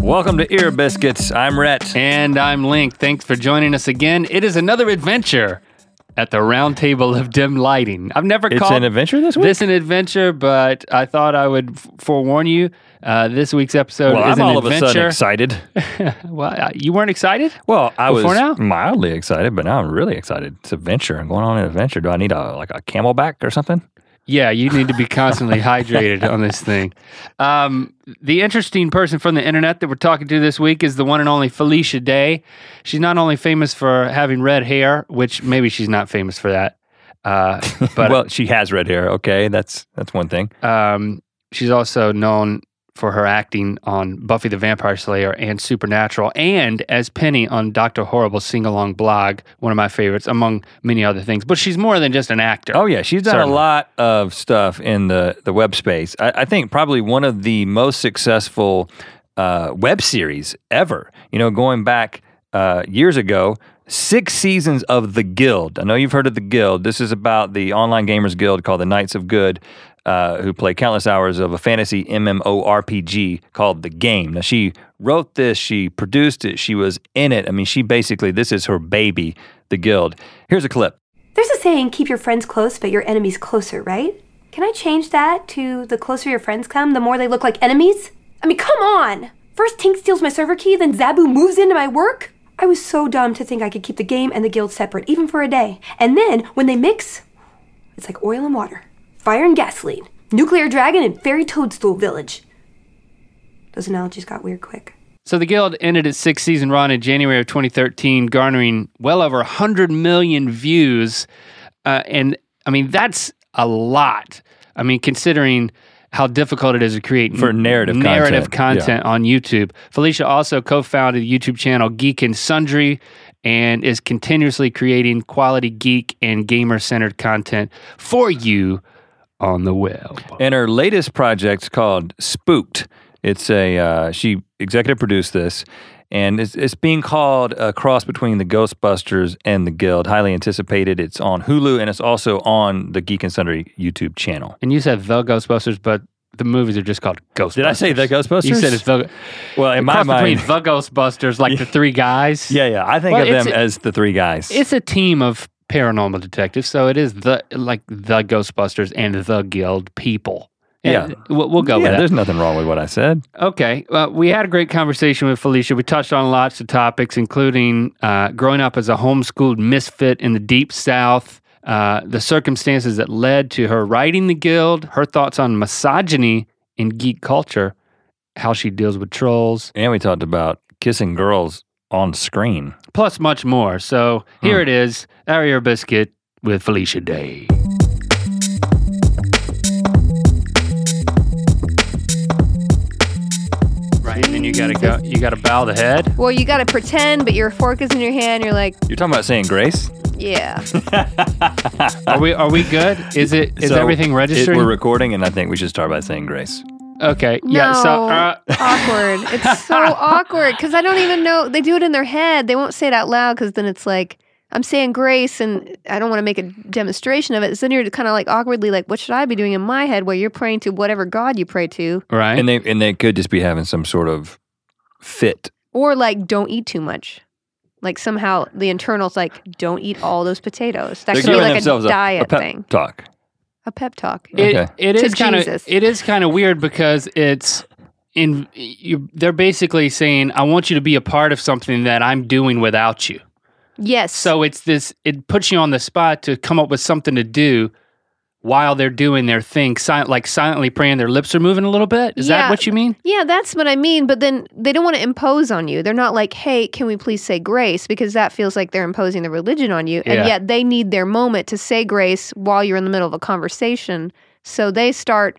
Welcome to Ear Biscuits. I'm Rhett. And I'm Link. Thanks for joining us again. It is another adventure at the round table of dim lighting. I've never It's called an adventure this week. this an adventure, but I thought I would forewarn you. Uh, this week's episode well, is I'm an all of a sudden excited. well, uh, you weren't excited? Well, I was now? mildly excited, but now I'm really excited. It's an adventure. I'm going on an adventure. Do I need a like a camelback or something? Yeah, you need to be constantly hydrated on this thing. Um, the interesting person from the internet that we're talking to this week is the one and only Felicia Day. She's not only famous for having red hair, which maybe she's not famous for that, uh, but well, she has red hair. Okay, that's that's one thing. um, she's also known for her acting on Buffy the Vampire Slayer and Supernatural, and as Penny on Doctor Horrible's sing along blog, one of my favorites, among many other things. But she's more than just an actor. Oh yeah, she's done Certainly. a lot of stuff in the the web space. I, I think probably one of the most successful uh, web series ever. You know, going back uh, years ago, six seasons of The Guild. I know you've heard of The Guild. This is about the online gamers guild called the Knights of Good. Uh, who play countless hours of a fantasy MMORPG called The Game. Now, she wrote this, she produced it, she was in it. I mean, she basically, this is her baby, The Guild. Here's a clip. There's a saying, keep your friends close, but your enemies closer, right? Can I change that to the closer your friends come, the more they look like enemies? I mean, come on! First Tink steals my server key, then Zaboo moves into my work? I was so dumb to think I could keep the game and the guild separate, even for a day. And then, when they mix, it's like oil and water, fire and gasoline, nuclear dragon and fairy toadstool village. Those analogies got weird quick. So the Guild ended its sixth season run in January of 2013, garnering well over 100 million views. Uh, and I mean, that's a lot. I mean, considering how difficult it is to create For narrative narrative content, content on YouTube. Felicia also co-founded the YouTube channel Geek and Sundry and is continuously creating quality geek and gamer-centered content for you on the web. And her latest project's called Spooked. It's a uh, she executive produced this, and it's, it's being called a cross between the Ghostbusters and the Guild. Highly anticipated. It's on Hulu and it's also on the Geek and Sundry YouTube channel. And you said the Ghostbusters, but the movies are just called Ghostbusters. Did I say the Ghostbusters? You said it's the well in my cross mind. between the Ghostbusters, like the three guys. yeah, yeah. I think Well, of them a- as the three guys. It's a team of paranormal detective, so it is the like the Ghostbusters and the Guild people. Yeah. we'll, we'll go yeah, with there's nothing wrong with what I said. Okay, well, we had a great conversation with Felicia. We touched on lots of topics, including uh, growing up as a homeschooled misfit in the deep South, uh, the circumstances that led to her writing the Guild, her thoughts on misogyny in geek culture, how she deals with trolls, And we talked about kissing girls on screen. plus much more. So here hmm. it is, our ear biscuit with Felicia Day. Right, and then you gotta go. You gotta bow the head. Well, you got to pretend, but your fork is in your hand. You're like, You're talking about saying grace? yeah. Are we? Are we good? Is it? Is So, everything it- registering? we're recording, and I think we should start by saying grace. Okay. No. Yeah. So. Uh, awkward. It's so awkward because I don't even know. They do it in their head. They won't say it out loud because then it's like, I'm saying grace and I don't want to make a demonstration of it. So then you're kind of like awkwardly like, what should I be doing in my head where you're praying to whatever God you pray to? right. And they and they could just be having some sort of fit. Or like, don't eat too much. Like somehow the internal's like, don't eat all those potatoes. That They're could be like a themselves diet a pep thing. talk. A pep talk. It, Okay. it To is kind of it is kind of weird because it's in you, they're basically saying I want you to be a part of something that I'm doing without you. Yes. So it's this it puts you on the spot to come up with something to do while they're doing their thing, si- like silently praying. Their lips are moving a little bit. Is that what you mean? Yeah, that's what I mean. But then they don't want to impose on you. They're not like, hey, can we please say grace? Because that feels like they're imposing the religion on you. Yeah. And yet they need their moment to say grace while you're in the middle of a conversation. So they start,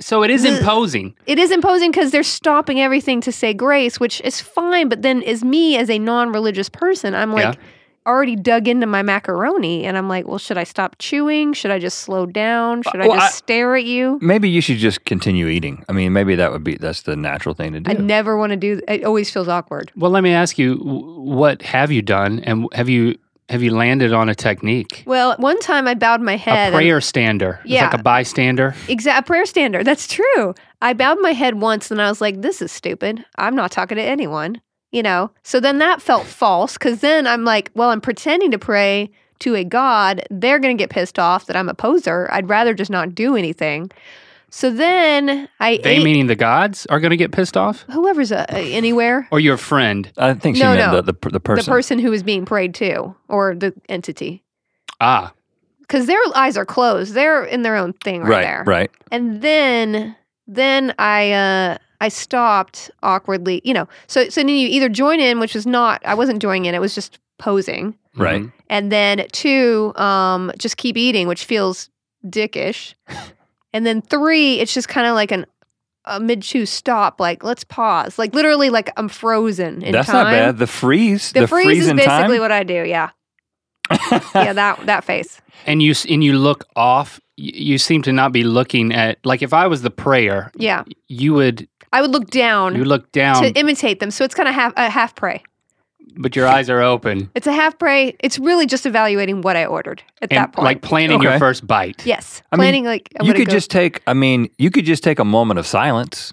So it is imposing. it is imposing because they're stopping everything to say grace, which is fine. But then, as me, as a non religious person, I'm like, Yeah. Already dug into my macaroni. And I'm like, well, should I stop chewing? Should I just slow down? Uh, should I well, just I- stare at you? Maybe you should just continue eating. I mean, maybe that would be that's the natural thing to do. I never want to do. It always feels awkward. Well, let me ask you, what have you done, and have you have you landed on a technique? Well, one time I bowed my head. A and- prayer stander. It's Yeah. like a bystander. Exact a prayer standard. That's true. I bowed my head once and I was like, this is stupid. I'm not talking to anyone. You know? So then that felt false because then I'm like, well, I'm pretending to pray to a God. They're going to get pissed off that I'm a poser. I'd rather just not do anything. So then I They ate, meaning the gods are going to get pissed off? whoever's uh, anywhere. Or your friend? I think she No, meant no. The, the the person. The person who is being prayed to or the entity. Ah, Because their eyes are closed. They're in their own thing right, right, there. right. and then then I uh I stopped awkwardly, you know. So so then you either join in, which was not I wasn't joining in, it was just posing. Right. mhm. And then two, um, just keep eating, which feels dickish. and then three, it's just kind of like an a mid chew stop, like let's pause. Like literally like I'm frozen in That's time. not bad. The freeze. The, freeze is in basically time. what I do, yeah. yeah, that that face. And you s- and you look off. Y- You seem to not be looking at like if I was the prayer, Yeah. you would I would look down you look down, to imitate them. So it's kind of half a half pray. but your eyes are open It's a half pray. It's really just evaluating what I ordered at and that point. like planning your first bite. yes, I mean, planning like I'm you could go just take. I mean, you could just take a moment of silence.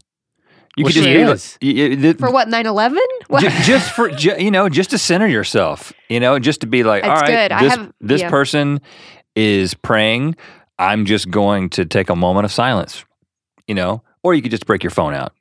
You Well, could just she be is. y- y- the- for what 9/11. What? ju- just for ju- you know, just to center yourself. You know, just to be like, all It's right, good. I this have- this yeah. person is praying. I'm just going to take a moment of silence. You know, or you could just break your phone out.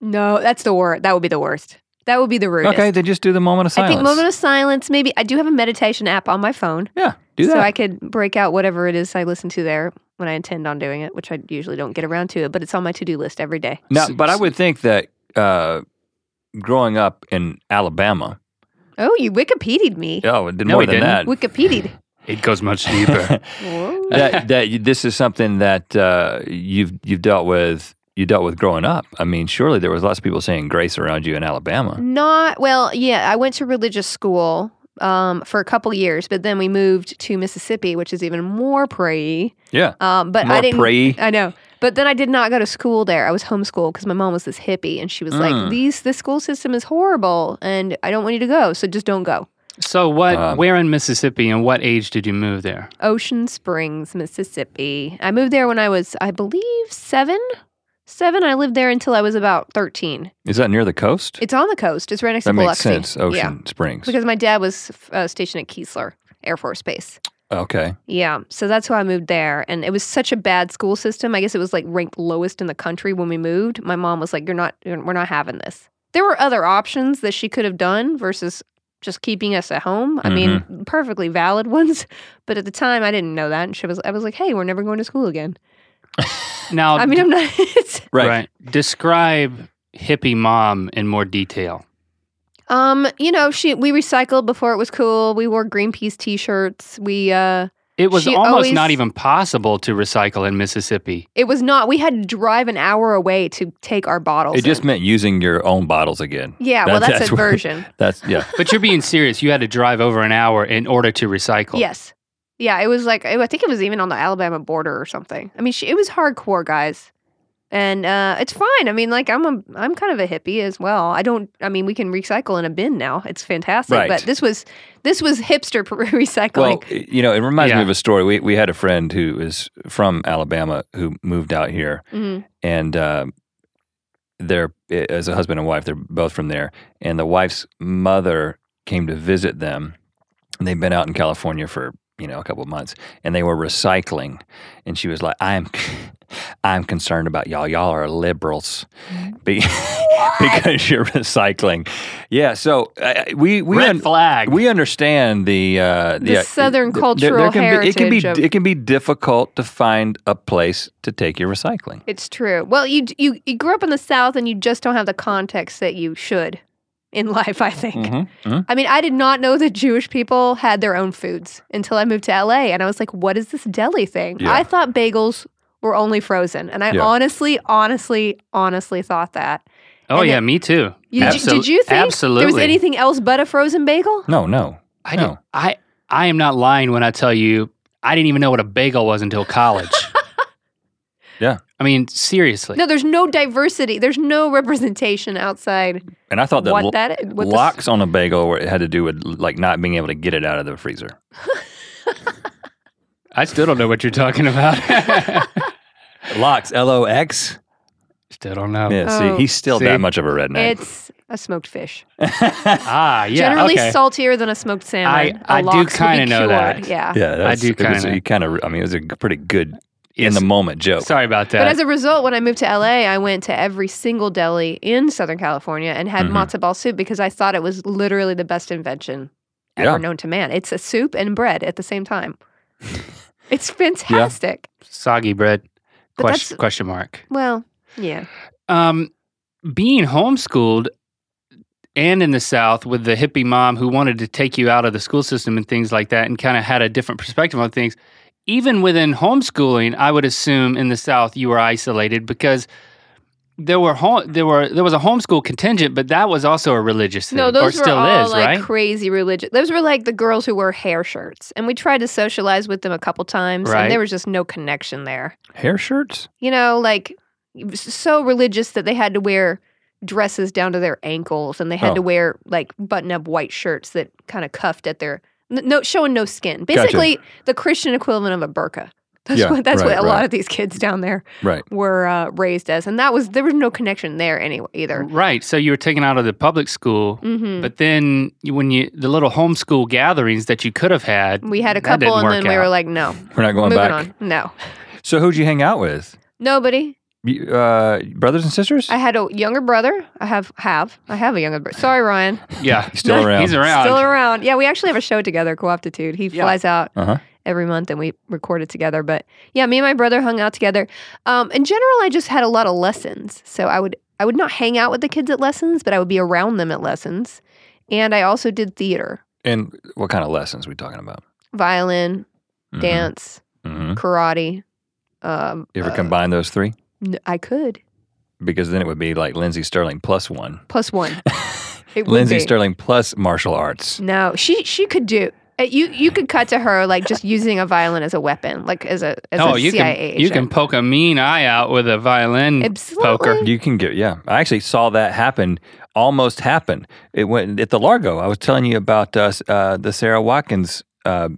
no, that's the word. That would be the worst. That would be the rudest. Okay, then just do the moment of silence. I think moment of silence. Maybe I do have a meditation app on my phone, yeah, do that. so I could break out whatever it is I listen to there when I intend on doing it, which I usually don't get around to it, but it's on my to do list every day. Now, but I would think that uh, growing up in Alabama, Oh, you Wikipedia'd me. oh, it did no, more than didn't. that. Wikipedia'd. It goes much deeper. That that this is something that uh, you've you've dealt with. You dealt with growing up. I mean, surely there was lots of people saying grace around you in Alabama. Not well, yeah. I went to religious school um, for a couple years, but then we moved to Mississippi, which is even more prayy. Yeah, Um, but more I didn't. pray. I know, but then I did not go to school there. I was homeschooled because my mom was this hippie, and she was Mm. like, "These this school system is horrible, and I don't want you to go, so just don't go." So what? Um, where in Mississippi and what age did you move there? Ocean Springs, Mississippi. I moved there when I was, I believe, seven. Seven. I lived there until I was about thirteen. Is that near the coast? It's on the coast. It's right next that to makes Biloxi. sense. Ocean Yeah, Springs. because my dad was uh, stationed at Keesler Air Force Base. okay. Yeah, so that's why I moved there, and it was such a bad school system. I guess it was like ranked lowest in the country when we moved. My mom was like, "You're not, you're, we're not having this." There were other options that she could have done versus just keeping us at home. I mean, perfectly valid ones, but at the time I didn't know that, and she was, I was like, "Hey, we're never going to school again." Now, I mean, I'm not. It's, Right. Describe hippie mom in more detail. um, you know, she we recycled before it was cool. We wore Greenpeace T-shirts. We uh. It was She almost always- not even possible to recycle in Mississippi. It was not. We had to drive an hour away to take our bottles. It just in. meant using your own bottles again. yeah. Well, That's- that's, that's a version. That's yeah. But you're being serious. You had to drive over an hour in order to recycle. Yes. Yeah, it was like I think it was even on the Alabama border or something. I mean, she, it was hardcore, guys, and uh, it's fine. I mean, like I'm a I'm kind of a hippie as well. I don't. I mean, we can recycle in a bin now. It's fantastic. Right. But this was this was hipster p- recycling. Well, you know, it reminds me of a story. We we had a friend who is from Alabama who moved out here, Mhm. and uh, they're as a husband and wife. They're both from there, and the wife's mother came to visit them. And they've been out in California for you know a couple of months, and they were recycling. And she was like, "I'm, I'm concerned about y'all. Y'all are liberals, Be- because you're recycling." Yeah. So uh, we we Red un- flag. we understand the uh, The Southern there- cultural can be, it can be of- it can be difficult to find a place to take your recycling. it's true. Well, you you you grew up in the South, and you just don't have the context that you should in life. I think. Mhm, mhm. I mean, I did not know that Jewish people had their own foods until I moved to LA. And I was like, what is this deli thing? Yeah. I thought bagels were only frozen. And I Yeah. honestly, honestly, honestly thought that. oh and yeah, it- me too. You, did, you, Absol- did you think absolutely? there was anything else but a frozen bagel? No, no. I, No. did, I I am not lying when I tell you I didn't even know what a bagel was until college. Yeah. I mean, seriously. No, there's no diversity. There's no representation outside And I thought that what lo- that is. What the- locks on a bagel were, it had to do with like not being able to get it out of the freezer. I still don't know what you're talking about. Locks, L O X. still don't know. Yeah, Oh. see, he's still See? that much of a redneck. it's a smoked fish. Ah, yeah. Generally okay. saltier than a smoked salmon. I- A I do lox would be kinda know that. Yeah. yeah, that's, do it was- kinda- You kind of, I mean, it was a g- pretty good in the moment joke. Sorry about that. But as a result, when I moved to LA, I went to every single deli in Southern California and had Mhm. matzo ball soup because I thought it was literally the best invention ever Yeah. known to man. It's a soup and bread at the same time. it's fantastic. Soggy bread. Question, question mark. Well, yeah. Um, being homeschooled and in the South with the hippie mom who wanted to take you out of the school system and things like that and kind of had a different perspective on things. Even within homeschooling, I would assume in the South you were isolated because there were home, there were there was a homeschool contingent, but that was also a religious thing, No, or those were still all is, like right? crazy religious. Those were like the girls who wore hair shirts, and we tried to socialize with them a couple times, Right. and there was just no connection there. Hair shirts? You know, like so religious that they had to wear dresses down to their ankles, and they had Oh. to wear like button-up white shirts that kind of cuffed at their no showing no skin. Basically, the Christian equivalent of a burqa. That's Yeah, what that's right, what a lot of these kids down there Right. were uh, raised as, and that was there was no connection there anyway either. Right. So you were taken out of the public school, hmm but then when you the little homeschool gatherings that you could have had, We had a couple, and work then we were like, no, We're not going moving back. on. No, So who'd you hang out with? nobody. Uh, brothers and sisters? I had a younger brother. I have have I have a younger brother. Sorry, Ryan. yeah, He's still around. He's around. Still around. Yeah, we actually have a show together, Co-optitude. He Yeah. flies out Uh-huh. Every month and we recorded together. But yeah, me and my brother hung out together. Um, in general, I just had a lot of lessons. So I would I would not hang out with the kids at lessons, but I would be around them at lessons. And I also did theater, And what kind of lessons we talking about? violin, Mhm. dance, Mhm. karate. Um, You ever uh, combine those three? n- I could Because then it would be like Lindsey Stirling plus one. plus one. Lindsey be. Stirling plus martial arts. No, she she could do. Uh, You you could cut to her like just using a violin as a weapon, like as a as oh, a you CIA can agent. you can poke a mean eye out with a violin Absolutely. poker. You can get yeah. I actually saw that happen, almost happen. It went at the Largo. I was telling you about uh, uh, the Sara Watkins uh,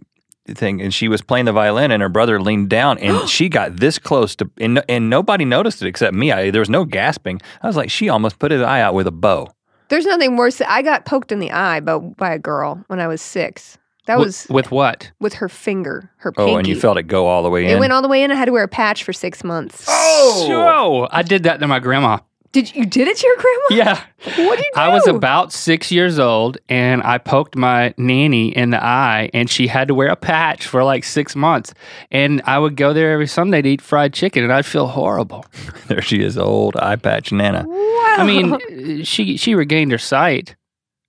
thing, and she was playing the violin, and her brother leaned down, and she got this close to, and, and nobody noticed it except me. I, there was no gasping. I was like, she almost put his eye out with a bow. There's nothing worse. I got poked in the eye by by a girl when I was six. That Wi- was with what? with her finger, her pinky. Oh, and you felt it go all the way in. it went all the way in. I had to wear a patch for six months. Oh, I did that to my grandma. Did you, you did it to your grandma? Yeah. What did you do? I was about six years old and I poked my nanny in the eye and she had to wear a patch for like six months. And I would go there every Sunday to eat fried chicken and I'd feel horrible. there she is, old eye patch Nana. Wow. I mean, she she regained her sight.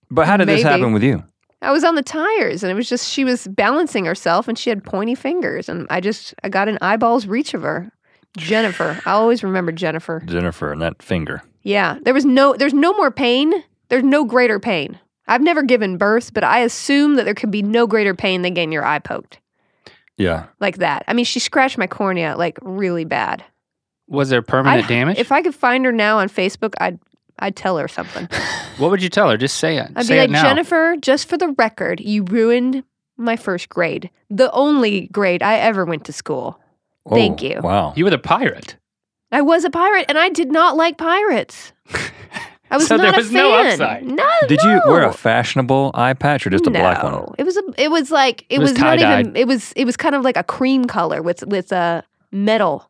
But how did this happen with you? I was on the tires, and it was just she was balancing herself, and she had pointy fingers, and I just I got an eyeballs reach of her. Jennifer, I always remember Jennifer. Jennifer and that finger. Yeah, there was no, there's no more pain. There's no greater pain. I've never given birth, but I assume that there could be no greater pain than getting your eye poked Yeah. like that. I mean, she scratched my cornea like really bad. Was there permanent I'd- damage? If I could find her now on Facebook, I'd I'd tell her something. what would you tell her? Just say it. I'd say be like, now. Jennifer, just for the record, you ruined my first grade, the only grade I ever went to school. Thank Oh, you. Wow. You were the pirate. I was a pirate, and I did not like pirates. I was So not there a was no fan. upside. No, Did you wear a fashionable eye patch or just a black one? It was a. It was like it, It was was, not tie-dyed. even. It was. It was kind of like a cream color with with a metal.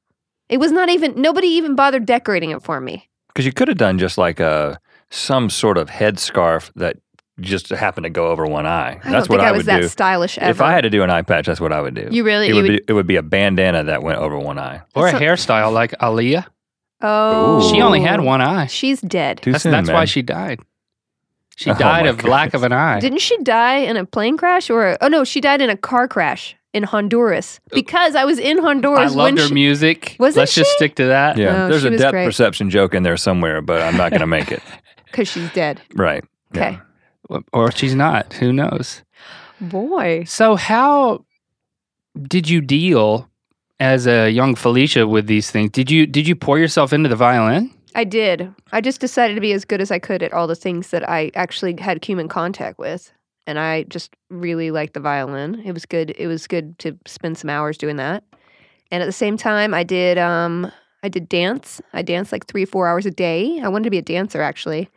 It was not even. Nobody even bothered decorating it for me. Because you could have done just like a some sort of headscarf that just happened to go over one eye. I that's don't what I, I was would that do. stylish ever. If I had to do an eye patch, that's what I would do. you really. it You would would, be it would be a bandana that went over one eye. Or a So- hairstyle like Aaliyah. oh, She only had one eye. She's dead. Too That's, soon, that's why she died. She Oh died my of lack of an eye. Didn't she die in a plane crash or? A, oh no, she died in a car crash in Honduras uh, because I was in Honduras when loved her she, music. Wasn't Let's just stick to that. Yeah, No, there's a was depth great. perception joke in there somewhere, but I'm not going to make it. because she's dead. Right. Yeah. Okay. Or she's not. Who knows? Boy. So, how did you deal as a young Felicia with these things, did you did you pour yourself into the violin? I did. I just decided to be as good as I could at all the things that I actually had human contact with. And I just really liked the violin. It was good. It was good to spend some hours doing that. And at the same time, I did um I did dance. I danced like 3 4 hours a day. I wanted to be a dancer actually.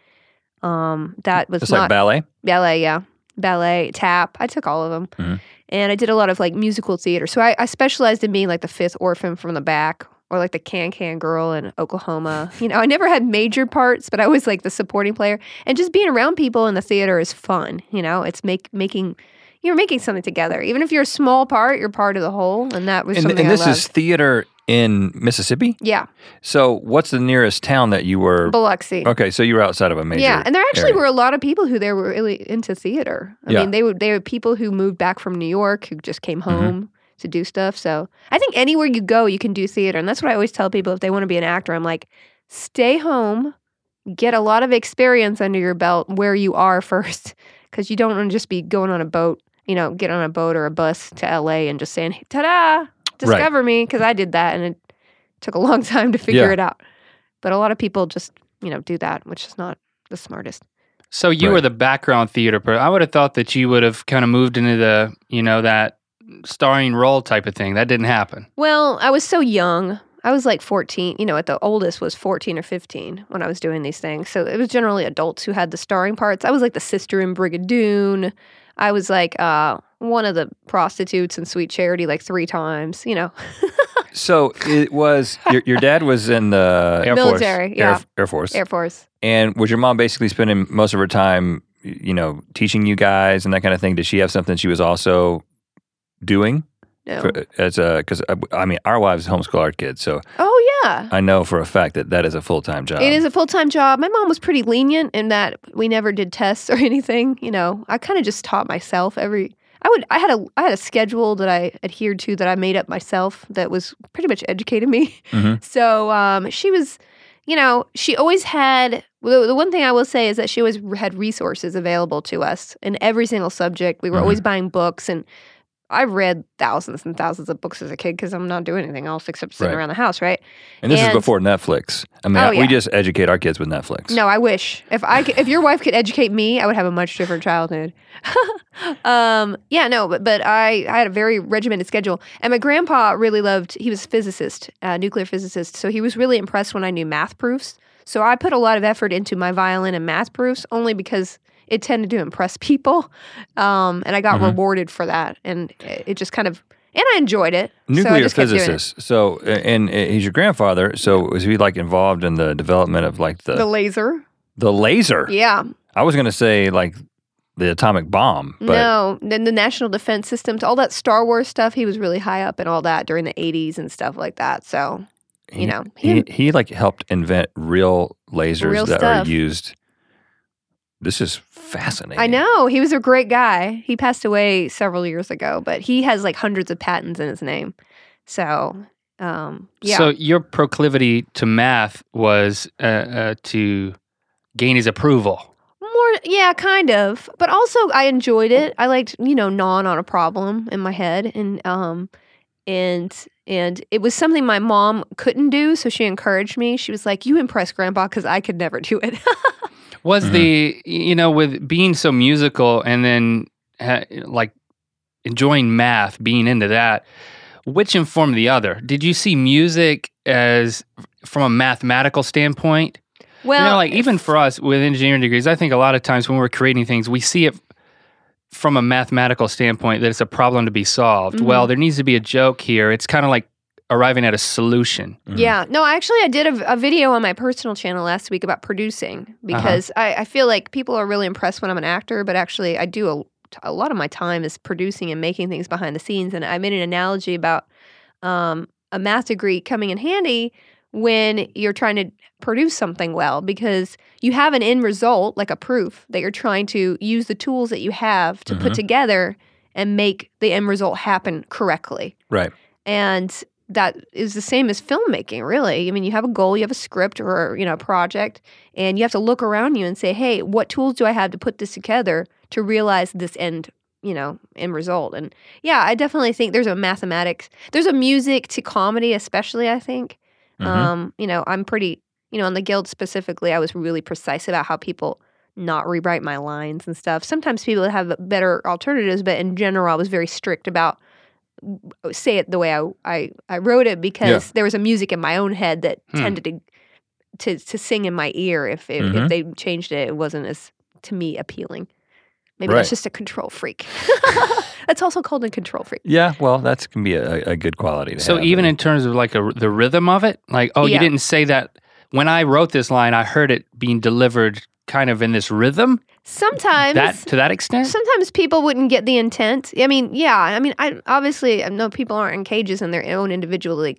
Um that was It's not like ballet. ballet, yeah. Ballet, tap. I took all of them. Mhm. And I did a lot of like musical theater. So I, I specialized in being like the fifth orphan from the back or like the can can girl in Oklahoma. You know, I never had major parts, but I was like the supporting player. And just being around people in the theater is fun. You know, it's make making you're making something together. Even if you're a small part, you're part of the whole. And that was And, something and this is theater in Mississippi. yeah, So, what's the nearest town that you were? Biloxi. Okay, so you were outside of a major. Yeah, and there actually area. were a lot of people who there were really into theater. I Yeah. mean, they would they were people who moved back from New York who just came Mm-hmm. Home to do stuff. So I think anywhere you go, you can do theater, and that's what I always tell people if they want to be an actor. I'm like, stay home, get a lot of experience under your belt where you are first, because you don't want to just be going on a boat. You know, get on a boat or a bus to LA and just saying, "Ta-da, discover me," because I did that, and it took a long time to figure Yeah. it out. But a lot of people just you know do that, which is not the smartest. So you Right. were the background theater person. I would have thought that you would have kind of moved into the, you know, that starring role type of thing. That didn't happen. Well, I was so young. I was like 14. You know, at the oldest was 14 or 15 when I was doing these things. So it was generally adults who had the starring parts. I was like the sister in Brigadoon. I was like uh, one of the prostitutes in Sweet Charity like three times, you know. So it was your your dad was in the Air Military, Force. yeah. Air, Air Force, Air Force. and was your mom basically spending most of her time, you know, teaching you guys and that kind of thing? Did she have something she was also doing No. for, as a? Because I mean, our wives homeschool our kids, so oh, yeah. I know for a fact that that is a full time job. It is a full time job. My mom was pretty lenient in that we never did tests or anything. You know, I kind of just taught myself every. I would. I had a. I had a schedule that I adhered to that I made up myself. That was pretty much educated me. Mhm. So um, she was, you know, she always had. The, one thing I will say is that she always had resources available to us in every single subject. We were Mhm. always buying books and. I read thousands and thousands of books as a kid because I'm not doing anything else except sitting Right. around the house, right? and this and- is before Netflix. I mean, Oh, we just educate our kids with Netflix. No, I wish if I could, if your wife could educate me, I would have a much different childhood. um, yeah, no, but but I I had a very regimented schedule, and my grandpa really loved. He was a physicist, uh, nuclear physicist, so he was really impressed when I knew math proofs. So I put a lot of effort into my violin and math proofs, only because it tended to impress people, um, and I got Mhm. rewarded for that, and it, just kind of and I enjoyed it. so Nuclear just kept doing it. physicist. So, and uh, he's your grandfather. So, was he like involved in the development of like the The laser, the laser? yeah. I was going to say like the atomic bomb, but no, then the National Defense Systems, all that Star Wars stuff, he was really high up in all that during the 80s and stuff like that. So, he, you know, he, he, he like helped invent real lasers Real that stuff. are used. This is fascinating. I know he was a great guy. He passed away several years ago, but he has like hundreds of patents in his name. So, um, yeah. So your proclivity to math was uh, uh, to gain his approval. More, yeah, kind of. But also, I enjoyed it. I liked, you know, gnawing on a problem in my head, and um, and and it was something my mom couldn't do, so she encouraged me. She was like, "You impress Grandpa because I could never do it." Was Mhm. the you know with being so musical and then ha- like enjoying math, being into that, which informed the other? Did you see music as from a mathematical standpoint? well, you know, like even for us with engineering degrees, I think a lot of times when we're creating things, we see it from a mathematical standpoint that it's a problem to be solved. Mhm. Well, there needs to be a joke here. It's kind of like arriving at a solution. Mhm. Yeah, no, actually, I did a, a video on my personal channel last week about producing because I, I feel like people are really impressed when I'm an actor, but actually, I do a, a lot of my time is producing and making things behind the scenes. And I made an analogy about um, a math degree coming in handy when you're trying to produce something well because you have an end result, like a proof, that you're trying to use the tools that you have to put Mhm. together and make the end result happen correctly. Right. And that is the same as filmmaking, really. I mean, you have a goal, you have a script or, you know, a project, and you have to look around you and say, hey, what tools do I have to put this together to realize this end you know, end result. And yeah, I definitely think there's a mathematics, there's a music to comedy, especially. I think, Mhm. um, you know, I'm pretty, you know, on the guild specifically, I was really precise about how people not rewrite my lines and stuff. Sometimes people have better alternatives, but in general, I was very strict about say it the way I I, I wrote it because there was a music in my own head that Hmm. tended to to to sing in my ear. If it, Mhm. if they changed it, it wasn't as to me appealing. Maybe Right. that's just a control freak. that's also called a control freak. Yeah, well, that's can be a, a good quality. To So have. even in terms of like a, the rhythm of it, like oh, you didn't say that when I wrote this line, I heard it being delivered kind of in this rhythm. Sometimes That to that extent. Sometimes people wouldn't get the intent. I mean, yeah. I mean, I obviously I know people aren't in cages, and their own individuality,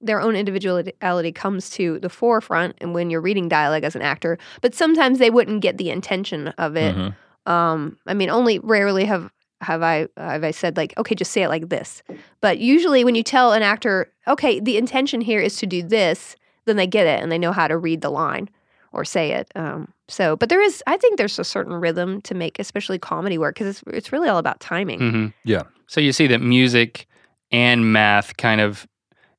their own individuality comes to the forefront, and when you're reading dialogue as an actor. But sometimes they wouldn't get the intention of it. Mhm. Um, I mean, only rarely have have I have I said like, okay, just say it like this. But usually, when you tell an actor, okay, the intention here is to do this, then they get it and they know how to read the line or say it. Um, so, but there is, I think there's a certain rhythm to make, especially comedy work, because it's it's really all about timing. hmm Yeah. So you see that music and math kind of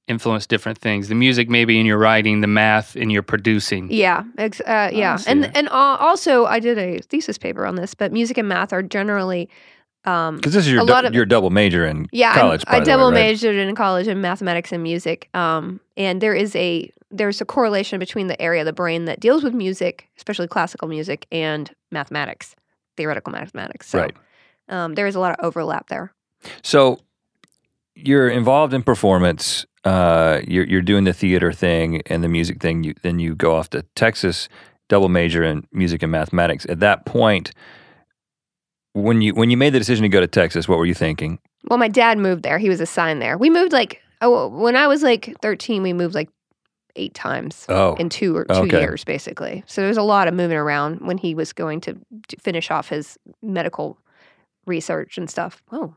influence different things. The music maybe in your writing, the math in your producing. Yeah, ex- uh, yeah, and that. and uh, also I did a thesis paper on this, but music and math are generally. Um, Because this is your A dou- lot of- your double major in Yeah, I'm- college. by I the way, double right? majored in college in mathematics and music. Um, and there is a there's a correlation between the area of the brain that deals with music, especially classical music, and mathematics, theoretical mathematics. So, Right. Um, there is a lot of overlap there. So you're involved in performance. Uh, you're you're doing the theater thing and the music thing. You then you go off to Texas, double major in music and mathematics. At that point, when you when you made the decision to go to Texas, what were you thinking? Well, my dad moved there. He was assigned there. We moved like oh, when I was like 13, we moved like eight times. Oh, in two or two Okay. years, basically. So there was a lot of moving around when he was going to, to finish off his medical research and stuff. Oh,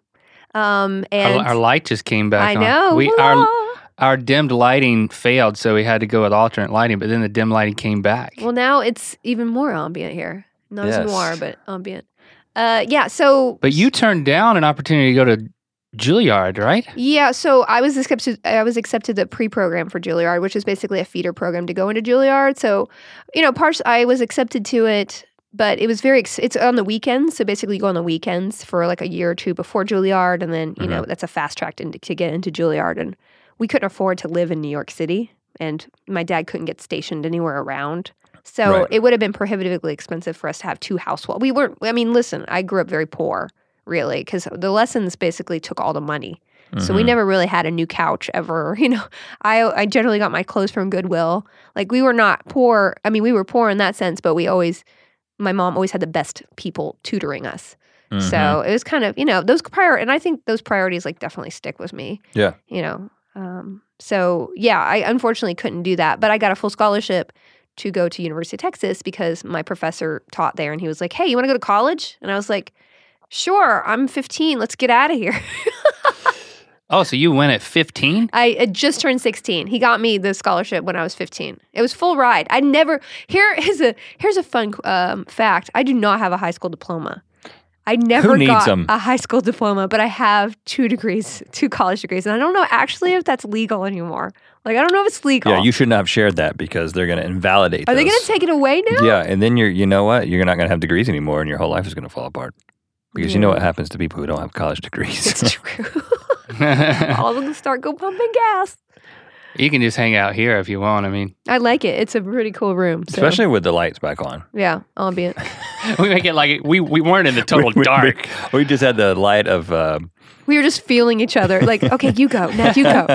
um, and Our, our light just came back. I on. know We our our dimmed lighting failed, so we had to go with alternate lighting. But then the dim lighting came back. Well, now it's even more ambient here. Not Yes. as noir, but ambient. Uh, yeah. So, but you turned down an opportunity to go to Juilliard, right? yeah. So I was accepted. I was accepted the pre-program for Juilliard, which is basically a feeder program to go into Juilliard. So, you know, parts I was accepted to it, but it was very. Ex- it's on the weekends. So basically, you go on the weekends for like a year or two before Juilliard, and then you know mm-hmm. that's a fast track to, to get into Juilliard. And we couldn't afford to live in New York City, and my dad couldn't get stationed anywhere around. So Right. it would have been prohibitively expensive for us to have two households. We weren't. I mean, listen, I grew up very poor, really, because the lessons basically took all the money. So we Mhm. never really had a new couch ever. You know, I I generally got my clothes from Goodwill. Like we were not poor. I mean, we were poor in that sense, but we always, my mom always had the best people tutoring us. Mhm. So it was kind of you know those prior, and I think those priorities like definitely stick with me. Yeah. You know, um, so yeah, I unfortunately couldn't do that, but I got a full scholarship to go to University of Texas because my professor taught there, and he was like, "Hey, you want to go to college?" And I was like, "Sure, I'm 15. Let's get out of here." Oh, so you went at 15? I had just turned 16. He got me the scholarship when I was 15. It was full ride. I never here is a here's a fun um, fact. I do not have a high school diploma. I never got them? a high school diploma, but I have two degrees, two college degrees, and I don't know actually if that's legal anymore. Like I don't know if it's legal. Yeah, you shouldn't have shared that because they're going to invalidate. Are they going to take it away now? Yeah, and then you're you know what? You're not going to have degrees anymore, and your whole life is going to fall apart. Because you know what happens to people who don't have college degrees. It's true. All of them start go pumping gas. you can just hang out here if you want. I mean, I like it. It's a pretty cool room. So, Especially with the lights back on. yeah, ambient. we make it like we, we weren't in the total We- we- dark. We, just had the light of. Uh, We were just feeling each other. Like, okay, you go. Now you go.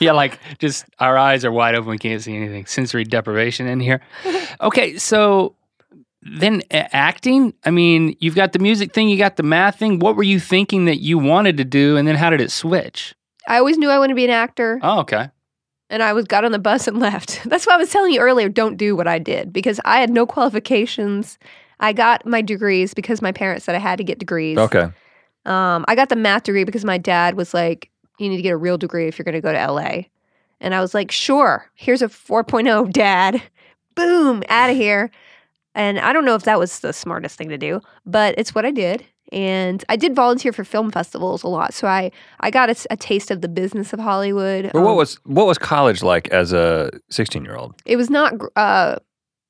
yeah, like just our eyes are wide open. We can't see anything. Sensory deprivation in here. Okay, so then acting. I mean, you've got the music thing, you got the math thing. What were you thinking that you wanted to do, and then how did it switch? I always knew I wanted to be an actor. Oh, okay. and I was got on the bus and left. That's why I was telling you earlier, don't do what I did because I had no qualifications. I got my degrees because my parents said I had to get degrees. okay. Um, I got the math degree because my dad was like, "You need to get a real degree if you're going to go to LA." And I was like, "Sure. Here's a 4.0, Dad. Boom, out of here." And I don't know if that was the smartest thing to do, but it's what I did. And I did volunteer for film festivals a lot, so I I got a taste of the business of Hollywood. But what Um, was what was college like as a 16 year old? it was not uh,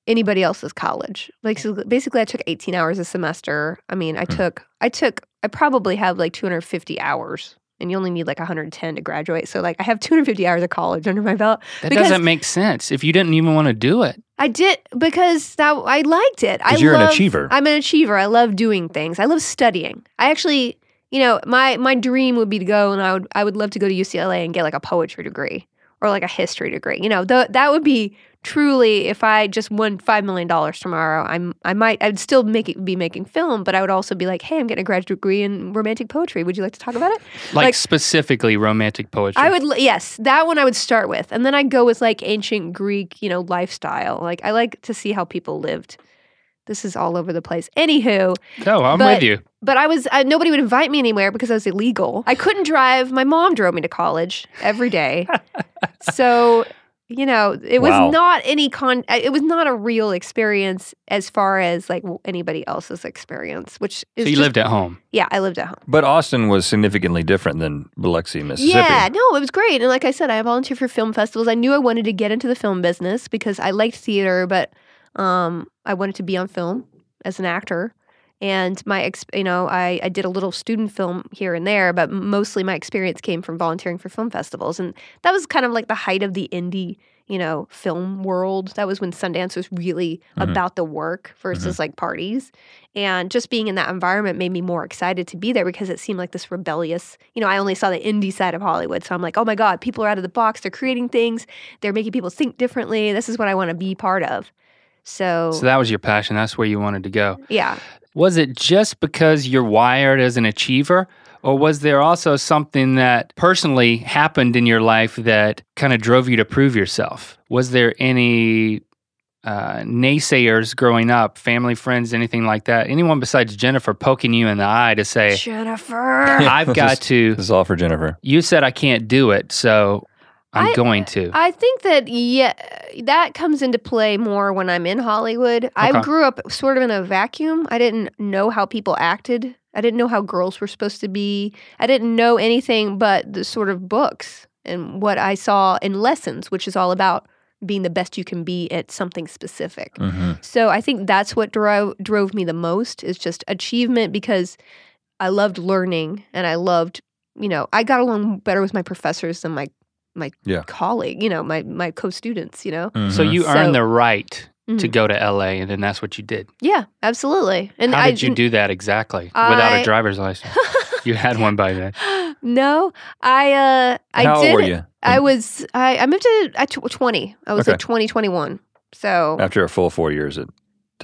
anybody else's college. Like so basically, I took 18 hours a semester. I mean, I Hmm. took I took I probably have like 250 hours, and you only need like 110 to graduate. So like I have 250 hours of college under my belt. That doesn't make sense if you didn't even want to do it. I did because that I liked it. I you're an achiever. I'm an achiever. I love doing things. I love studying. I actually, you know, my my dream would be to go and I would I would love to go to UCLA and get like a poetry degree or like a history degree. You know, th- that would be truly if I just won five million dollars tomorrow. I'm I might I'd still make it, be making film, but I would also be like, hey, I'm getting a graduate degree in romantic poetry. Would you like to talk about it? Like, Like- specifically romantic poetry. I would yes, that one I would start with, and then I'd go with like ancient Greek, you know, lifestyle. Like I like to see how people lived. This is all over the place. Anywho, no, I'm but- with you. But I was uh, nobody would invite me anywhere because I was illegal. I couldn't drive. My mom drove me to college every day. so, you know, it was Wow. not any con uh, it was not a real experience as far as like anybody else's experience, which is So you just- lived at home. Yeah, I lived at home. But Austin was significantly different than Biloxi, Mississippi. Yeah, no, it was great. And like I said, I volunteered for film festivals. I knew I wanted to get into the film business because I liked theater, but um, I wanted to be on film as an actor. And my, ex- you know, I, I did a little student film here and there, but mostly my experience came from volunteering for film festivals. And that was kind of like the height of the indie, you know, film world. That was when Sundance was really Mhm. about the work versus like parties. And just being in that environment made me more excited to be there because it seemed like this rebellious, you know, I only saw the indie side of Hollywood. So I'm like, oh my God, people are out of the box. They're creating things. They're making people think differently. This is what I want to be part of. So, So that was your passion. That's where you wanted to go. yeah. Was it just because you're wired as an achiever? Or was there also something that personally happened in your life that kind of drove you to prove yourself? Was there any uh, naysayers growing up, family, friends, anything like that? Anyone besides Jennifer poking you in the eye to say, Jennifer. I've got This to, This is all for Jennifer. you said I can't do it, so I'm I- going to. I think that yeah, that comes into play more when I'm in Hollywood. I grew up sort of in a vacuum. I didn't know how people acted. I didn't know how girls were supposed to be. I didn't know anything but the sort of books and what I saw in lessons, which is all about being the best you can be at something specific. hmm So I think that's what drove drove me the most is just achievement because I loved learning and I loved, you know, I got along better with my professors than my my Yeah. colleague, you know, my my co-students, you know. so you So- earned the right to Mhm. go to LA, and then that's what you did. Yeah, absolutely. And How I did you do that exactly without a driver's license? you had one by then. no, I uh I How did old were you? I was I I moved to at tw- 20. I was Okay. at 2021. So After a full four years at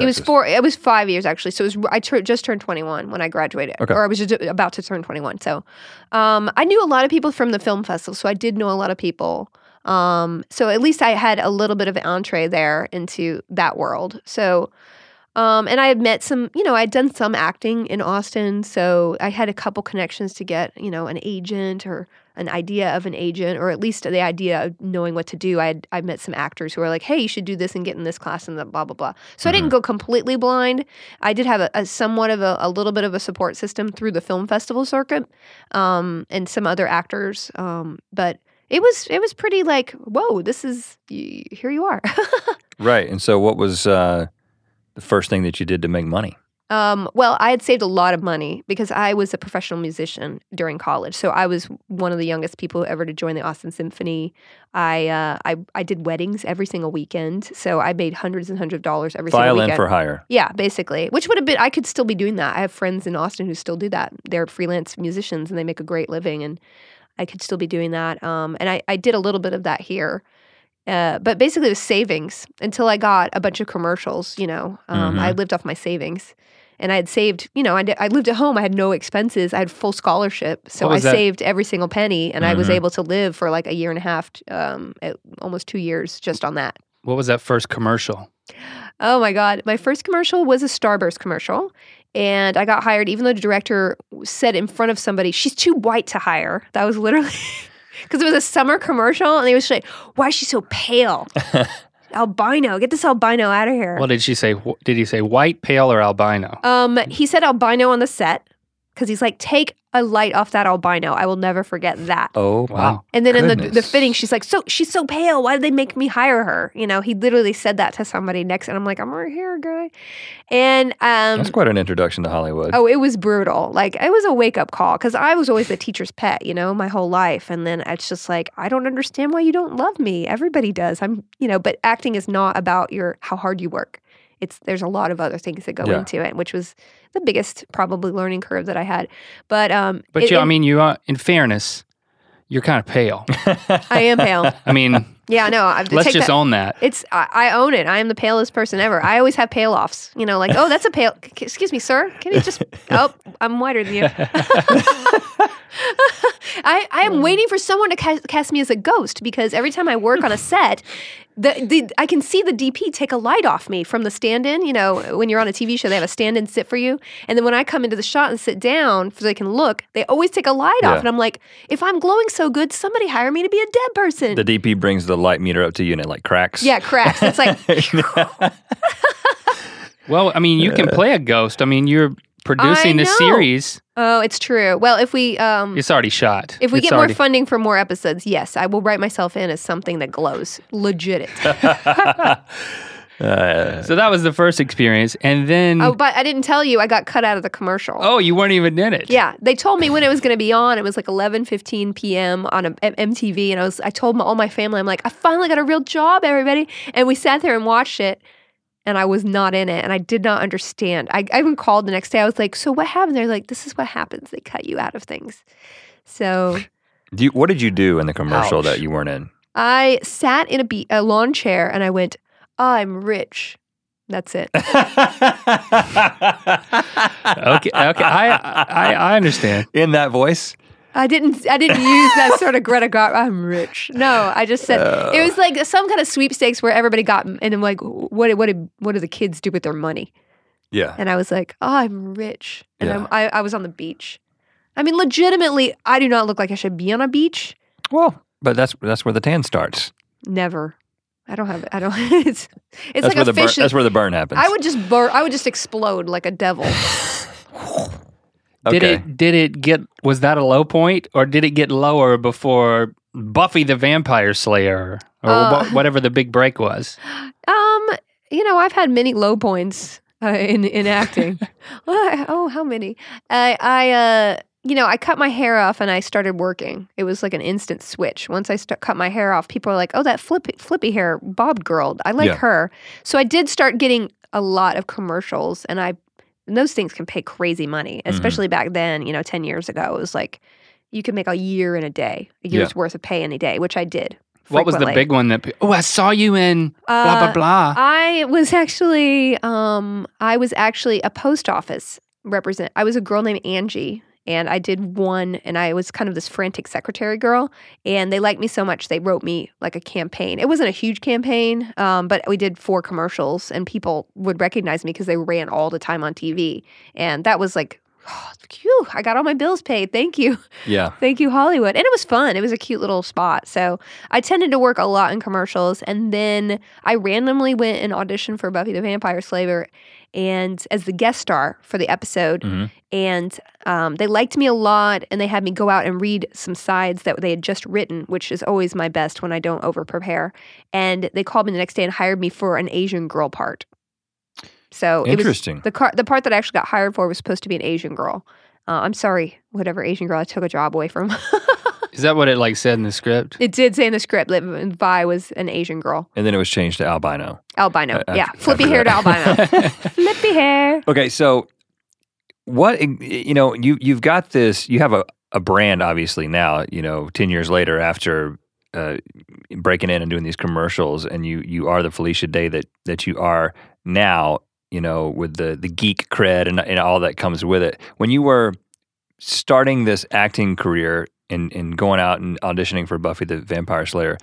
It was four. It was five years actually. So it was. I tur- just turned twenty one when I graduated, Okay. or I was just about to turn twenty one. So, um, I knew a lot of people from the film festival. So I did know a lot of people. Um, so at least I had a little bit of an entree there into that world. So, um, and I had met some. You know, I'd done some acting in Austin, so I had a couple connections to get you know an agent or an idea of an agent, or at least the idea of knowing what to do. I had, I met some actors who were like, "Hey, you should do this and get in this class and the blah blah blah." So I didn't go completely blind. I did have a, a somewhat of a, a little bit of a support system through the film festival circuit, um, and some other actors. Um, but it was it was pretty like, whoa, this is here you are. Right. And so, what was uh, the first thing that you did to make money? Um, well, I had saved a lot of money because I was a professional musician during college. So I was one of the youngest people ever to join the Austin Symphony. I uh, I I did weddings every single weekend. So I made hundreds and hundreds of dollars every single Violin weekend. for hire. Yeah, basically. Which would have been I could still be doing that. I have friends in Austin who still do that. They're freelance musicians and they make a great living and I could still be doing that. Um, and I, I did a little bit of that here. Uh, but basically it was savings until I got a bunch of commercials, you know. Um, I lived off my savings. And I had saved, you know, I, lived at home. I had no expenses. I had full scholarship. So I that? saved every single penny and I was Mhm. able to live for like a year and a half, um, almost two years just on that. What was that first commercial? Oh my God. My first commercial was a Starburst commercial. And I got hired, even though the director said in front of somebody, she's too white to hire. That was literally because it was a summer commercial. And they was like, why is she so pale? albino. Get this albino out of here. What did she say? Did he say white, pale, or albino? Um, he said albino on the set. Because he's like, take a light off that albino. I will never forget that. Oh Wow. And then in the the fitting, she's like, "So she's so pale. Why did they make me hire her?" You know, he literally said that to somebody next, and I'm like, "I'm right here, guy." And um, That's quite an introduction to Hollywood. oh, it was brutal. Like it was a wake up call because I was always the teacher's pet, you know, my whole life, and then it's just like I don't understand why you don't love me. Everybody does. I'm, you know, but acting is not about your how hard you work. It's there's a lot of other things that go Yeah. into it, which was the biggest probably learning curve that I had. But um, But it- you, I mean, you are, in fairness, you're kind of pale. I am pale. I mean, Yeah, no, I let's just that. own that. It's I, I own it. I am the palest person ever. I always have pale offs. You know, like oh, that's a pale. c- excuse me, sir. Can you just? oh, I'm whiter than you. I I am waiting for someone to ca- cast me as a ghost because every time I work on a set, the, the I can see the DP take a light off me from the stand-in. You know, when you're on a TV show, they have a stand-in sit for you, and then when I come into the shot and sit down so they can look, they always take a light Yeah. off, and I'm like, if I'm glowing so good, somebody hire me to be a dead person. the DP brings the light meter up to you and it like cracks. yeah, cracks. It's like. Well, I mean, you can play a ghost. I mean, you're producing the series. Oh, it's true. Well, if we um It's already shot. if we It's get already- more funding for more episodes, yes, I will write myself in as something that glows. Legit. Uh, So that was the first experience, and then oh, but I didn't tell you I got cut out of the commercial. oh, you weren't even in it. Yeah, they told me when it was going to be on. It was like 11:15 p.m. on a, M- MTV, and I was I told my, all my family, I'm like, I finally got a real job, everybody. And we sat there and watched it, and I was not in it, and I did not understand. I, I even called the next day. I was like, so what happened? They're like, this is what happens. They cut you out of things. So do you, what did you do in the commercial Ouch. that you weren't in? I sat in a, be- a lawn chair, and I went, I'm rich. That's it. Okay. Okay. I, I I understand. in that voice? I didn't. I didn't use that sort of Greta Gar. I'm rich. No, I just said it was like some kind of sweepstakes where everybody got, and I'm like, what? What did what do the kids do with their money? Yeah. And I was like, oh, I'm rich, and Yeah. I'm, I I was on the beach. I mean, legitimately, I do not look like I should be on a beach. Well, but that's that's where the tan starts. Never. I don't have. I don't. It's it's that's like where a the burn, fish. that's where the burn happens. I would just burn. I would just explode like a devil. Did Okay. it did it get was that a low point or did it get lower before Buffy the Vampire Slayer or Uh. wha- whatever the big break was? Um, you know, I've had many low points uh, in in acting. oh, oh, how many? I I uh, you know, I cut my hair off and I started working. It was like an instant switch. Once I st- cut my hair off, people are like, "Oh, that flippy flippy hair bobbed girl. I like Yeah. her." So I did start getting a lot of commercials, and I and those things can pay crazy money, Mm-hmm. especially back then. You know, ten years ago, it was like you could make a year in a day, a Yeah. year's worth of pay in a day, which I did. What was the big one that? pe- Oh, I saw you in blah blah Uh, blah. I was actually um I was actually a post office represent I was a girl named Angie and I did one and I was kind of this frantic secretary girl and they liked me so much they wrote me like a campaign. It wasn't a huge campaign, um, but we did four commercials and people would recognize me because they ran all the time on TV. And that was like Oh, phew, I got all my bills paid. Thank you. yeah. Thank you, Hollywood. And it was fun. It was a cute little spot. So I tended to work a lot in commercials. And then I randomly went and auditioned for Buffy the Vampire Slayer and as the guest star for the episode. Mhm. And um, they liked me a lot and they had me go out and read some sides that they had just written, which is always my best when I don't over prepare. And they called me the next day and hired me for an Asian girl part. So Interesting. the car, the part that I actually got hired for was supposed to be an Asian girl. Uh, I'm sorry, whatever Asian girl I took a job away from. Is that what it like said in the script? it did say in the script that Vi was an Asian girl, and then it was changed to albino. albino. Uh, yeah, after- flippy after haired that. albino. flippy hair. Okay, so what you know, you you've got this. You have a, a brand, obviously now. You know, ten years later, after uh, breaking in and doing these commercials, and you you are the Felicia Day that that you are now. You know, with the the geek cred and, and all that comes with it. When you were starting this acting career and and going out and auditioning for Buffy the Vampire Slayer.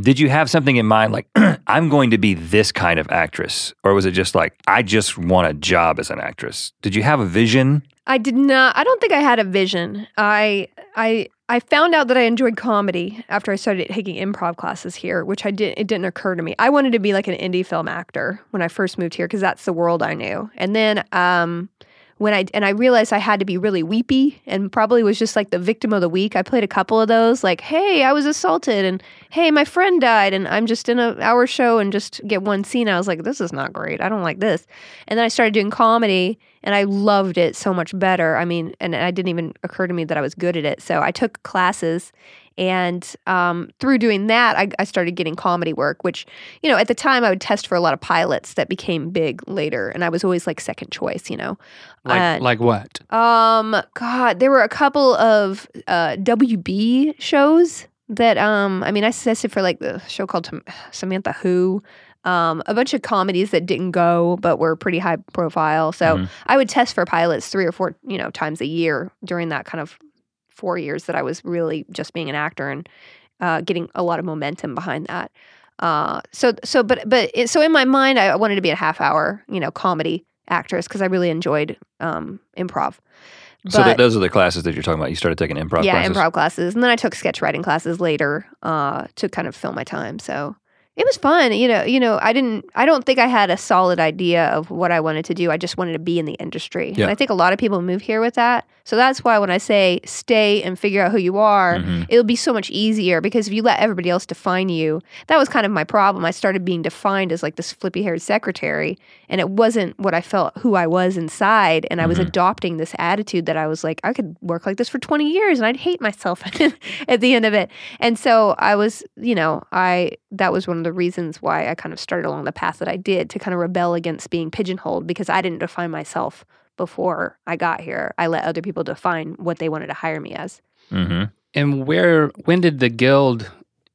Did you have something in mind like I'm going to be this kind of actress or was it just like I just want a job as an actress? Did you have a vision? I did not. I don't think I had a vision. I I I found out that I enjoyed comedy after I started taking improv classes here, which I didn't It didn't occur to me. I wanted to be like an indie film actor when I first moved here because that's the world I knew. And then um, when I and I realized I had to be really weepy and probably was just like the victim of the week. I played a couple of those, like, "Hey, I was assaulted," and "Hey, my friend died," and I'm just in a hour show and just get one scene. I was like, "This is not great. I don't like this." And then I started doing comedy, and I loved it so much better. I mean, and it didn't even occur to me that I was good at it. So I took classes, and um, through doing that, I, I started getting comedy work, which, you know, at the time I would test for a lot of pilots that became big later. And I was always like second choice, you know. Like Uh, like what? Um, God, there were a couple of uh, WB shows that um, I mean, I tested for like the show called Tam- Samantha Who, um, a bunch of comedies that didn't go but were pretty high profile. So Mhm. I would test for pilots three or four, you know, times a year during that kind of four years that I was really just being an actor and uh, getting a lot of momentum behind that. Uh, so so but but it, so in my mind, I wanted to be a half hour, you know, comedy actress because I really enjoyed um, improv. so th- those are the classes that you're talking about. You started taking improv yeah, classes. improv classes, and then I took sketch writing classes later uh, to kind of fill my time. So it was fun. You know, you know, I didn't. I don't think I had a solid idea of what I wanted to do. I just wanted to be in the industry, Yeah. and I think a lot of people move here with that. So that's why when I say stay and figure out who you are, Mhm. it'll be so much easier because if you let everybody else define you, that was kind of my problem. I started being defined as like this flippy haired secretary, and it wasn't what I felt who I was inside. And I was Mhm. adopting this attitude that I was like, I could work like this for 20 years and I'd hate myself at the end of it. And so I was, you know, I, that was one of the reasons why I kind of started along the path that I did to kind of rebel against being pigeonholed because I didn't define myself before I got here. I let other people define what they wanted to hire me as. Mhm. And where when did the guild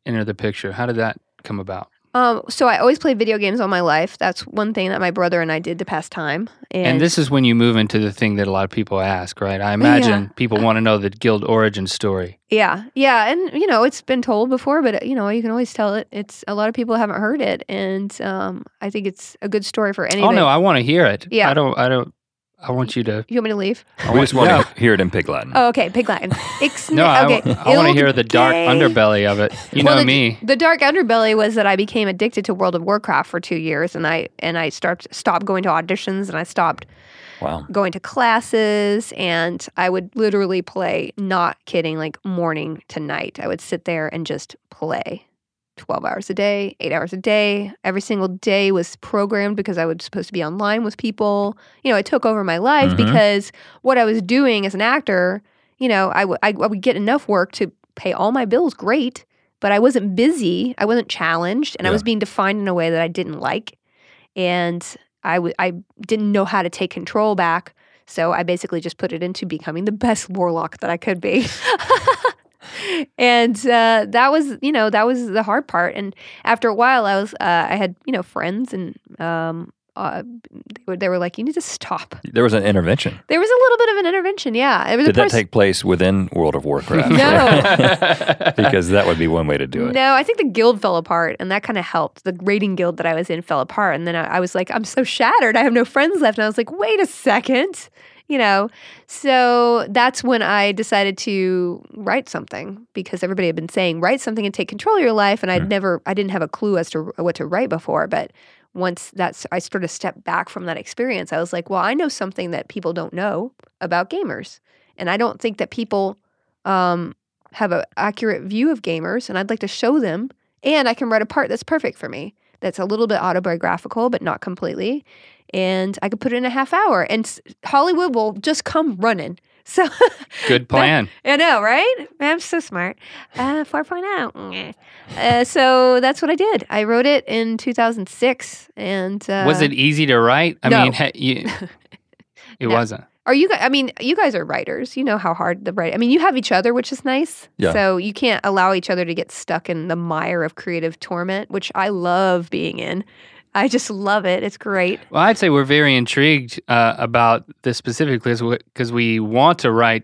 enter the picture? How did that come about? Um, so I always played video games all my life. That's one thing that my brother and I did to pass time. And, And, this is when you move into the thing that a lot of people ask, right? I imagine people want to know the guild origin story. yeah, yeah, and you know it's been told before, but you know you can always tell it. It's a lot of people haven't heard it, and um, I think it's a good story for anyone. Oh no, I want to hear it. Yeah. I don't. I don't. I want you to. you want me to leave? We just want No. to hear it in Pig Latin. Oh, okay, Pig Latin. Ix- No, I, okay. want to hear the dark Ilgay. underbelly of it. You Well, know the, me. The dark underbelly was that I became addicted to World of Warcraft for two years, and I and I start, stopped going to auditions, and I stopped Wow. going to classes and I would literally play, not kidding, like morning to night. I would sit there and just play 12 hours a day, eight hours a day. Every single day was programmed because I was supposed to be online with people. You know, it took over my life Mhm. because what I was doing as an actor, you know, I would I I would get enough work to pay all my bills great, but I wasn't busy. I wasn't challenged and I was being defined in a way that I didn't like. And I w- I didn't know how to take control back. So I basically just put it into becoming the best warlock that I could be. and uh, that was, you know, that was the hard part. And after a while, I was, uh, I had, you know, friends, and um, uh, they, were, they were like, "You need to stop." There was an intervention. There was a little bit of an intervention. Yeah, it was Did that pers- take place within World of Warcraft? No. because that would be one way to do it. No, I think the guild fell apart, and that kind of helped. The raiding guild that I was in fell apart, and then I, I was like, I'm so shattered. I have no friends left. And I was like, wait a second, you know. So that's when I decided to write something because everybody had been saying write something and take control of your life, and I'd never, I didn't have a clue as to what to write before, but. Once that's, I sort of stepped back from that experience. I was like, well, I know something that people don't know about gamers, and I don't think that people um, have an accurate view of gamers and I'd like to show them and I can write a part that's perfect for me that's a little bit autobiographical but not completely and I could put it in a half hour and Hollywood will just come running so Good plan. I know right I'm so smart uh 4.0 uh, so that's what I did I wrote it in 2006 and uh, was it easy to write? I no. mean, ha- you, it No. wasn't. Are you guys? I mean, you guys are writers. You know how hard the write. I mean, you have each other, which is nice. Yeah. So you can't allow each other to get stuck in the mire of creative torment, which I love being in. I just love it. It's great. Well, I'd say we're very intrigued uh, about this specifically because we want to write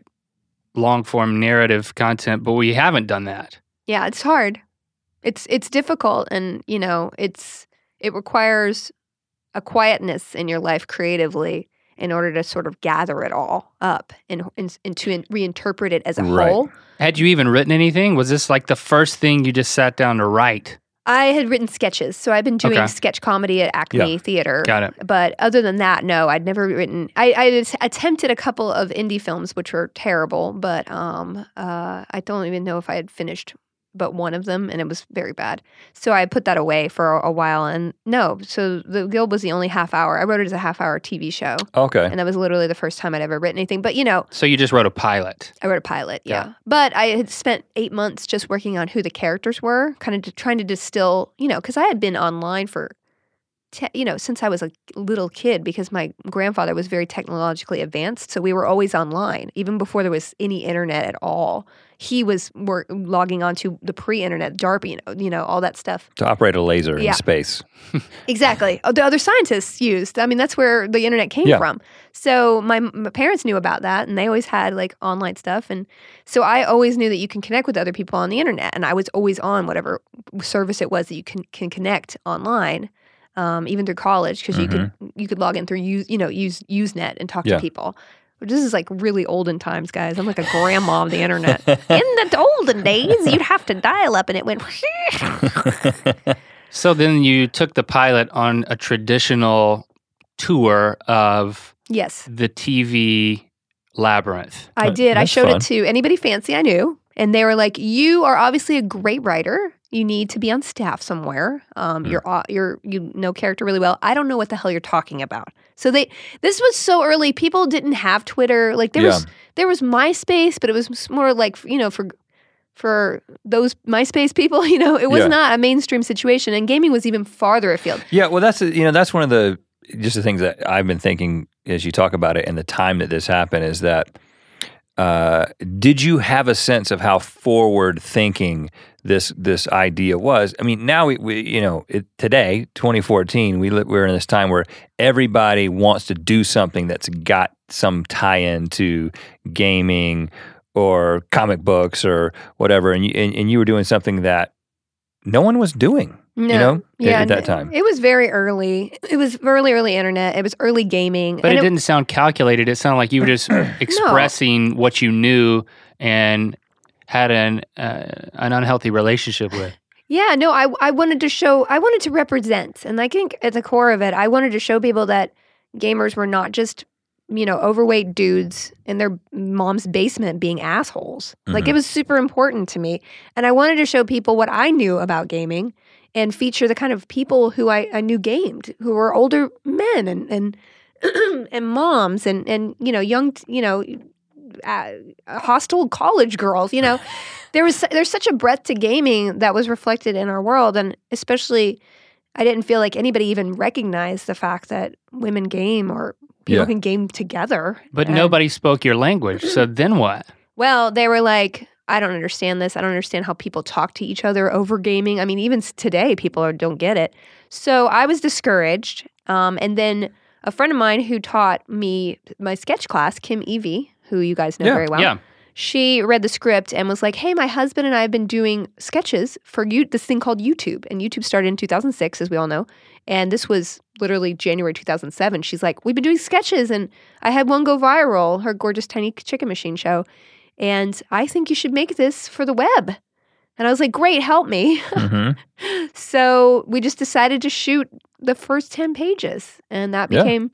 long form narrative content, but we haven't done that. Yeah, it's hard. It's it's difficult, and you know, it's it requires a quietness in your life creatively in order to sort of gather it all up and and, and to in, reinterpret it as a Right. whole. Had you even written anything? Was this like the first thing you just sat down to write? I had written sketches, so I've been doing Okay. sketch comedy at Acme Yeah. Theater. Got it. But other than that, no, I'd never written. I, I attempted a couple of indie films, which were terrible, but um, uh, I don't even know if I had finished but one of them, and it was very bad. So I put that away for a, a while. And no, so the Guild was the only half hour. I wrote it as a half hour TV show, Okay. and that was literally the first time I'd ever written anything. But you know, So you just wrote a pilot. I wrote a pilot, Yeah. yeah. But I had spent eight months just working on who the characters were, kind of trying to distill, you know, because I had been online for, te- you know, since I was a little kid, because my grandfather was very technologically advanced. So we were always online, even before there was any internet at all. He was wor- logging onto the pre-internet, DARPA, you know, you know, all that stuff. To operate a laser Yeah. in space. Exactly. Oh, The other scientists used. I mean, that's where the internet came Yeah. from. So my, my parents knew about that, and they always had like online stuff, and so I always knew that you can connect with other people on the internet, and I was always on whatever service it was that you can can connect online, um, even through college, because you could you could log in through use you know use Usenet and talk Yeah. to people. This is like really olden times, guys. I'm like a grandma of the internet. In the olden days, you'd have to dial up, and it went. So then you took the pilot on a traditional tour of yes. the TV labyrinth. I did. I showed fun. it to anybody fancy I knew, and they were like, "You are obviously a great writer. You need to be on staff somewhere. Um, Mm. You're you're you know character really well. I don't know what the hell you're talking about." So they this was so early. People didn't have Twitter. Like there Yeah. was there was MySpace, but it was more like you know for for those MySpace people. You know, it was Yeah. not a mainstream situation, and gaming was even farther afield. Yeah, well, that's you know that's one of the just the things that I've been thinking as you talk about it and the time that this happened is that uh, did you have a sense of how forward thinking this this idea was? I mean, now we, we you know it, today 2014 we we're in this time where everybody wants to do something that's got some tie-in to gaming or comic books or whatever, and you and, and you were doing something that no one was doing. No, You know, at- yeah, at that time. it was very early. It was early, early internet. It was early gaming. But and it, didn't sound calculated. It sounded like you were just expressing what you knew and had an uh, an unhealthy relationship with. Yeah, no, I I wanted to show I wanted to represent. And I think at the core of it, I wanted to show people that gamers were not just, you know, overweight dudes in their mom's basement being assholes. Like it was super important to me. And I wanted to show people what I knew about gaming and feature the kind of people who I, I knew gamed, who were older men and and and moms and and you know, young, you know, uh, hostile college girls, you know. there was there's such a breadth to gaming that was reflected in our world and especially I didn't feel like anybody even recognized the fact that women game or people Yeah. can game together. But And- nobody spoke your language. So then what? Well, they were like, I don't understand this. I don't understand how people talk to each other over gaming. I mean, even today, people are, don't get it. So I was discouraged. Um, and then a friend of mine who taught me my sketch class, Kim Evey, who you guys know Yeah, very well, yeah. She read the script and was like, "Hey, my husband and I have been doing sketches for you this thing called YouTube, and YouTube started in 2006, as we all know, and this was literally January 2007." She's like, "We've been doing sketches, and I had one go viral, her gorgeous tiny chicken machine show, and I think you should make this for the web." And I was like, "Great, help me." hmm so we just decided to shoot the first 10 pages and that Yeah. became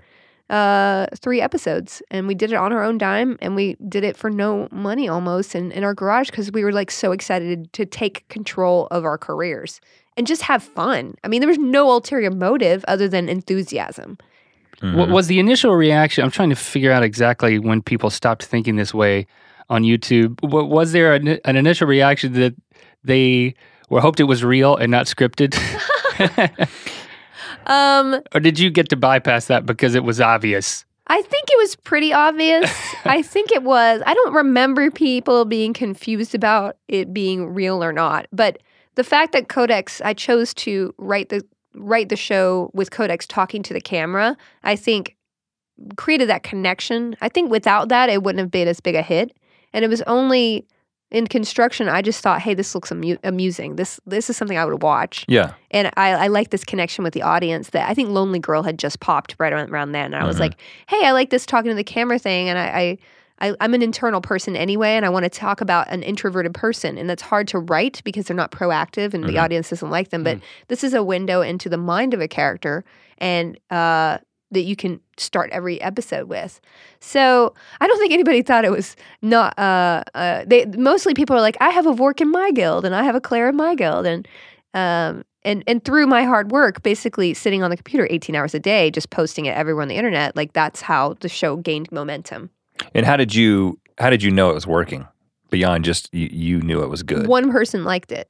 uh three episodes and we did it on our own dime and we did it for no money almost in, in our garage because we were like so excited to take control of our careers and just have fun i mean there was no ulterior motive other than enthusiasm What was the initial reaction? I'm trying to figure out exactly when people stopped thinking this way on YouTube. Wa- Was there an, an initial reaction that they were hoped it was real and not scripted? um or did you get to bypass that because it was obvious? I think it was pretty obvious. I think it was. I don't remember people being confused about it being real or not. But the fact that Codex, I chose to write the write the show with Codex talking to the camera, I think created that connection. I think without that, it wouldn't have been as big a hit. And it was only in construction. I just thought, hey, this looks amu- amusing. This this is something I would watch. Yeah. And I, I like this connection with the audience that I think Lonely Girl had just popped right around, around then. And I was Mhm. like, hey, I like this talking to the camera thing. And I, I, I, I'm an internal person anyway, and I want to talk about an introverted person, and that's hard to write because they're not proactive, and the Mhm. audience doesn't like them. But this is a window into the mind of a character, and uh, that you can start every episode with. So I don't think anybody thought it was not. Uh, uh, they mostly people are like, I have a Vork in my guild, and I have a Clara in my guild, and um, and and through my hard work, basically sitting on the computer 18 hours a day, just posting it everywhere on the internet, like that's how the show gained momentum. And how did you how did you know it was working beyond just you, you knew it was good? One person liked it.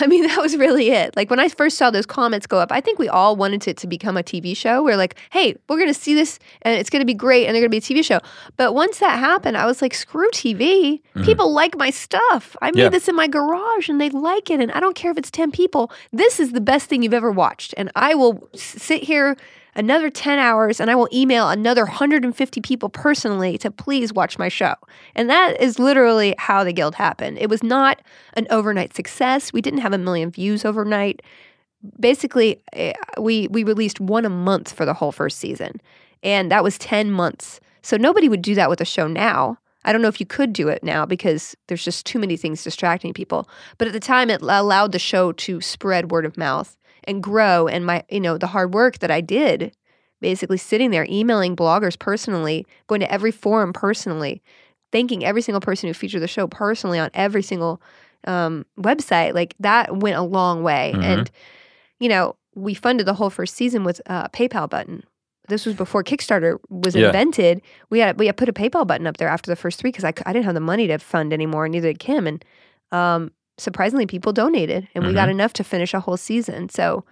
I mean, that was really it. Like when I first saw those comments go up, I think we all wanted it to become a TV show. We're like, hey, we're going to see this and it's going to be great and they're going to be a TV show. But once that happened, I was like, screw TV. Mhm. People like my stuff. I made Yeah. this in my garage and they like it. And I don't care if it's 10 people. This is the best thing you've ever watched. And I will s- sit here another 10 hours and I will email another 150 people personally to please watch my show. And that is literally how the guild happened. It was not an overnight success. We didn't have a million views overnight. Basically, eh, we we released one a month for the whole first season, and that was ten months. So nobody would do that with a show now. I don't know if you could do it now because there's just too many things distracting people. But at the time, it allowed the show to spread word of mouth and grow. And my, you know, the hard work that I did, basically sitting there emailing bloggers personally, going to every forum personally, thanking every single person who featured the show personally on every single um, website, like that went a long way. Mhm. And, you know, we funded the whole first season with a PayPal button. This was before Kickstarter was Yeah. invented. We had we had put a PayPal button up there after the first three because I, I didn't have the money to fund anymore, and neither did Kim. And um, surprisingly, people donated, and we got enough to finish a whole season. So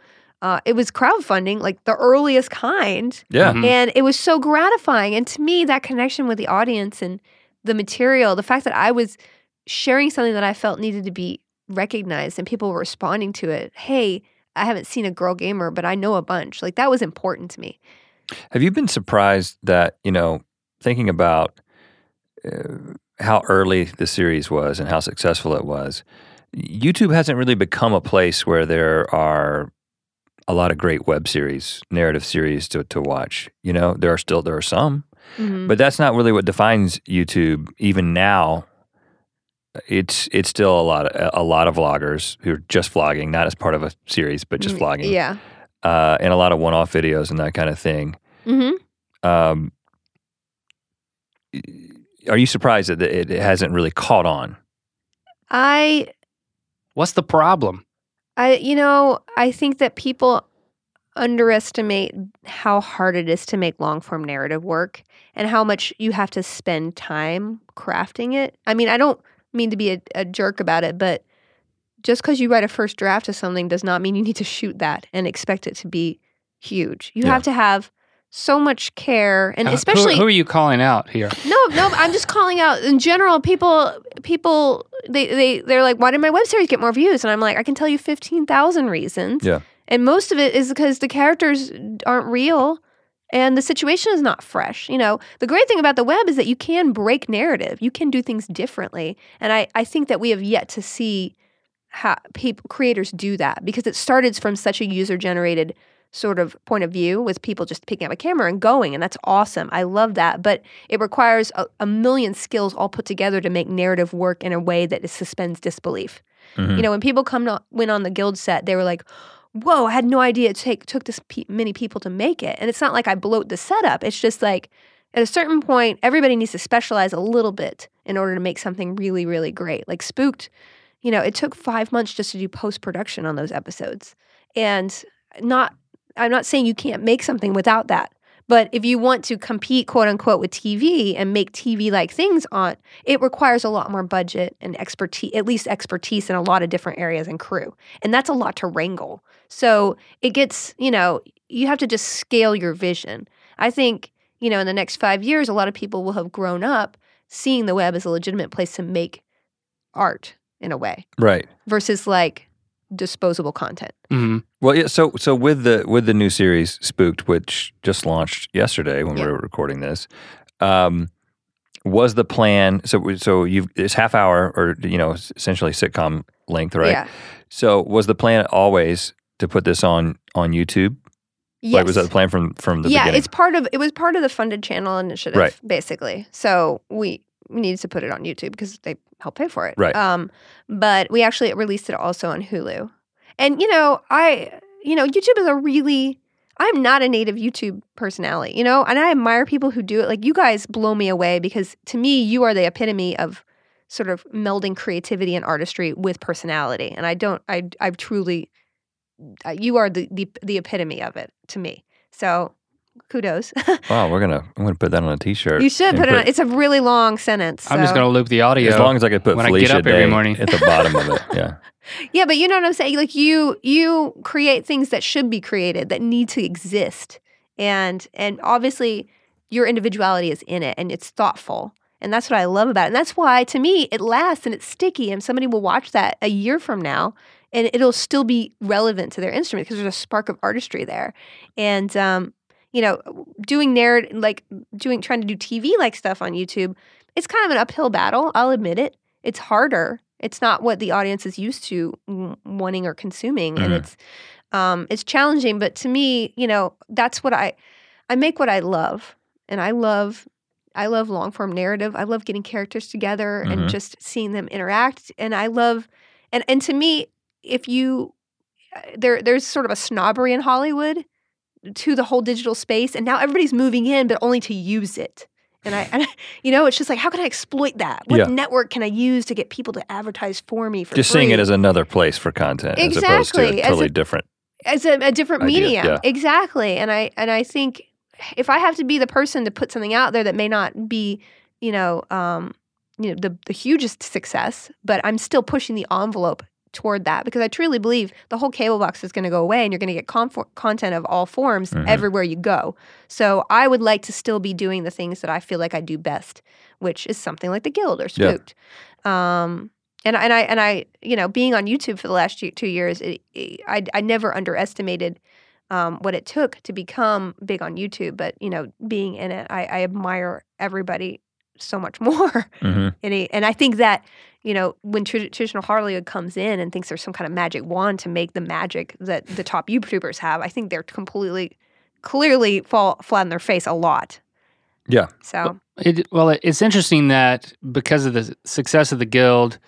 uh, it was crowdfunding, like the earliest kind. yeah. Mhm. And it was so gratifying. And to me, that connection with the audience and the material, the fact that I was sharing something that I felt needed to be recognized and people were responding to it. Hey, I haven't seen a girl gamer, but I know a bunch. Like that was important to me. Have you been surprised that, you know, thinking about uh, how early the series was and how successful it was, YouTube hasn't really become a place where there are a lot of great web series, narrative series to, to watch. You know, there are still there are some, Mhm. but that's not really what defines YouTube even now. It's it's still a lot of a lot of vloggers who are just vlogging, not as part of a series, but just Mm, vlogging. Yeah. Uh, and a lot of one-off videos and that kind of thing. hmm Um, are you surprised that it it hasn't really caught on? I What's the problem? I you know, I think that people underestimate how hard it is to make long form narrative work and how much you have to spend time crafting it. I mean, I don't mean to be a, a jerk about it, but just because you write a first draft of something does not mean you need to shoot that and expect it to be huge. You Yeah. have to have so much care and Uh, who- especially who, are you calling out here? no, no, I'm just calling out in general. People, people, they, they, they're like, why did my web series get more views? And I'm like, I can tell you fifteen thousand reasons. Yeah. And most of it is because the characters aren't real, and the situation is not fresh. You know, the great thing about the web is that you can break narrative. You can do things differently, and I, I think that we have yet to see how people creators do that because it started from such a user generated sort of point of view with people just picking up a camera and going and that's awesome. I love that but it requires a, a million skills all put together to make narrative work in a way that suspends disbelief. Mhm. you know when people come to went on the guild set they were like whoa i had no idea it take, took this pe- many people to make it. And it's not like i bloat the setup it's just like at a certain point everybody needs to specialize a little bit in order to make something really really great. Like spooked you know it took five months just to do post production on those episodes. And not i'm not saying you can't make something without that but if you want to compete quote unquote with tv and make tv like things on it requires a lot more budget and expertise at least expertise in a lot of different areas and crew and that's a lot to wrangle so it gets you know you have to just scale your vision i think you know in the next five years a lot of people will have grown up seeing the web as a legitimate place to make art in a way Right. versus like disposable content hmm Well, yeah. So, so with the with the new series Spooked, which just launched yesterday when Yeah. we were recording this, um, was the plan? So, so you've it's half hour or you know essentially sitcom length, right? yeah So, was the plan always to put this on on YouTube? Like, was that the plan from from the yeah, beginning? it's part of it was part of the funded channel initiative, Right. basically. So we we needed to put it on YouTube because they help pay for it. Right. Um, but we actually released it also on Hulu. And you know, I you know, YouTube is a really I'm not a native YouTube personality, you know, and I admire people who do it. Like you guys blow me away because to me, you are the epitome of sort of melding creativity and artistry with personality. And I don't, I, I've truly, you are the, the the epitome of it to me. So kudos. wow, we're gonna I'm gonna put that on a T-shirt. you should put it on. It's a really long sentence. I'm just going to loop the audio. as long as I could put when I get up every morning. at the bottom of it. Yeah. Yeah, but you know what I'm saying? Like you you create things that should be created that need to exist. And and obviously your individuality is in it and it's thoughtful. And that's what I love about it. And that's why to me it lasts and it's sticky and somebody will watch that a year from now and it'll still be relevant to their instrument because there's a spark of artistry there. And um you know, doing narrative like doing trying to do TV like stuff on YouTube, it's kind of an uphill battle, I'll admit it. It's harder. It's not what the audience is used to wanting or consuming, and Mhm. it's um, it's challenging. But to me, you know, that's what I I make what I love, and I love I love long form narrative. I love getting characters together Mhm. and just seeing them interact, and I love and and to me, if you uh, there there's sort of a snobbery in Hollywood to the whole digital space, and now everybody's moving in, but only to use it. And I, and I, you know, it's just like, how can I exploit that? What Yeah. network can I use to get people to advertise for me for Just free? seeing it as another place for content as opposed to Exactly, a as totally a- different. as a, a different idea, medium. yeah. Exactly. And I and I think if I have to be the person to put something out there that may not be, you know, um, you know, the the hugest success, but I'm still pushing the envelope toward that because I truly believe the whole cable box is going to go away and you're going to get content of all forms Mhm. everywhere you go. So I would like to still be doing the things that I feel like I do best, which is something like the Guild or Yeah. Um, and and I and I you know being on YouTube for the last two, two years, it, it, I I never underestimated um, what it took to become big on YouTube. But you know, being in it, I, I admire everybody so much more. hmm and he, and I think that you know when tra- traditional Hollywood comes in and thinks there's some kind of magic wand to make the magic that the top YouTubers have, I think they're completely clearly fall flat on their face a lot. Yeah. So It, well, it- it's interesting that because of the success of the guild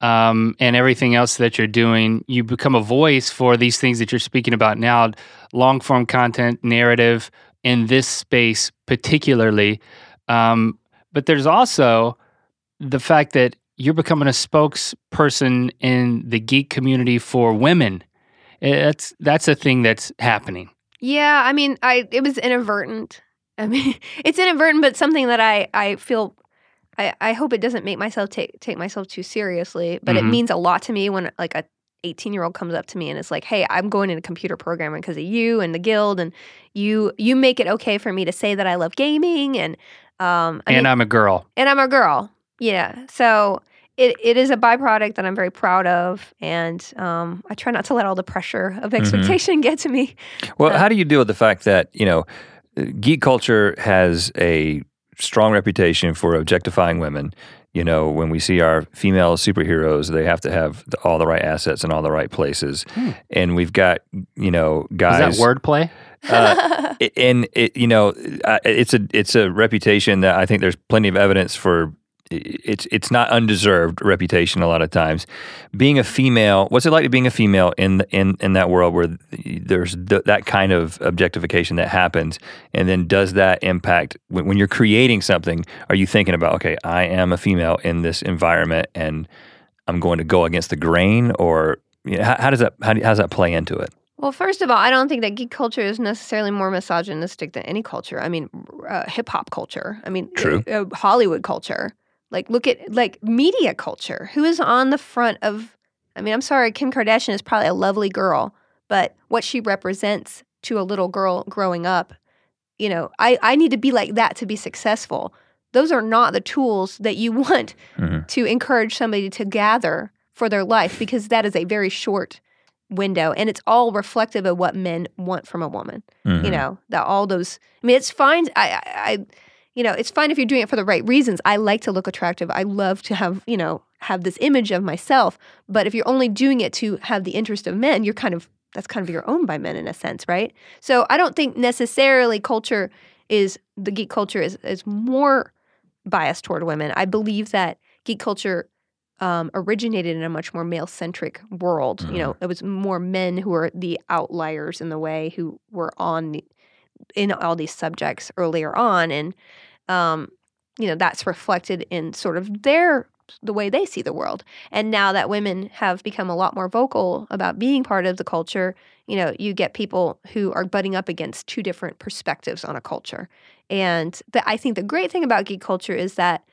um, and everything else that you're doing, you become a voice for these things that you're speaking about now long form content, narrative in this space, particularly. Um, but there's also the fact that you're becoming a spokesperson in the geek community for women. Eh, That's that's a thing that's happening. Yeah, I mean, I it was inadvertent. I mean, it's inadvertent, but something that I I feel. I, I hope it doesn't make myself take take myself too seriously, but it Mhm. means a lot to me when like a 18 year old comes up to me and is like, "Hey, I'm going into computer programming because of you and the guild, and you you make it okay for me to say that I love gaming and um I and mean, I'm a girl. and I'm a girl. Yeah. So it, it is a byproduct that I'm very proud of. And um, I try not to let all the pressure of expectation get to me. Well, Uh, how do you deal with the fact that you know geek culture has a strong reputation for objectifying women? You know, when we see our female superheroes, they have to have the, all the right assets in all the right places, Hmm. and we've got you know guys. Is that wordplay? Uh, and it, you know, it's a it's a reputation that I think there's plenty of evidence for. It's it's not undeserved reputation a lot of times. Being a female, what's it like to being a female in the, in in that world where there's th- that kind of objectification that happens, and then does that impact when, when you're creating something? Are you thinking about okay, I am a female in this environment, and I'm going to go against the grain, or you know, how, how does that how, do, how does that play into it? Well, first of all, I don't think that geek culture is necessarily more misogynistic than any culture. I mean, uh, hip hop culture. I mean, True. uh, Hollywood culture. Like, look at like media culture. Who is on the front of? I mean, I'm sorry, Kim Kardashian is probably a lovely girl, but what she represents to a little girl growing up, you know, I I need to be like that to be successful. Those are not the tools that you want Mhm. to encourage somebody to gather for their life because that is a very short window and it's all reflective of what men want from a woman Mhm. you know that all those i mean it's fine I, I i you know it's fine if you're doing it for the right reasons i like to look attractive i love to have you know have this image of myself but if you're only doing it to have the interest of men you're kind of that's kind of your own by men in a sense, right? So I don't think necessarily culture is the geek culture is is more biased toward women. I believe that geek culture um, originated in a much more male centric world. You know, it was more men who were the outliers in the way who were on the, in all these subjects earlier on, and um, you know that's reflected in sort of their the way they see the world. And now that women have become a lot more vocal about being part of the culture, you know, you get people who are butting up against two different perspectives on a culture. And the, I think the great thing about geek culture is that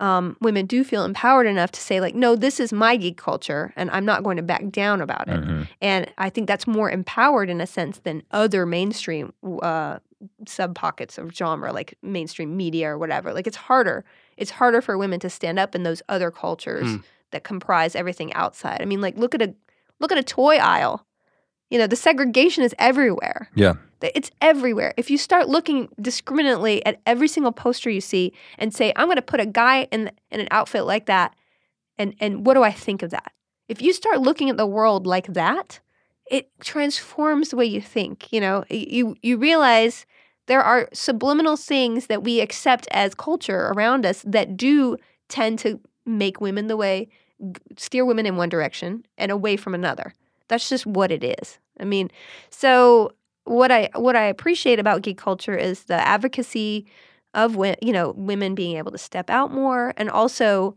um, women do feel empowered enough to say, like, no, this is my geek culture, and I'm not going to back down about it. Mhm. And I think that's more empowered in a sense than other mainstream uh, sub pockets of genre, like mainstream media or whatever. Like it's harder. It's harder for women to stand up in those other cultures Hmm. that comprise everything outside. I mean, like look at a look at a toy aisle. You know, the segregation is everywhere. Yeah. It's everywhere. If you start looking discriminately at every single poster you see and say, "I'm going to put a guy in in an outfit like that," and and what do I think of that? If you start looking at the world like that, it transforms the way you think. You know, you you realize there are subliminal things that we accept as culture around us that do tend to make women the way steer women in one direction and away from another. That's just what it is. I mean, so what I what I appreciate about geek culture is the advocacy of you know women being able to step out more and also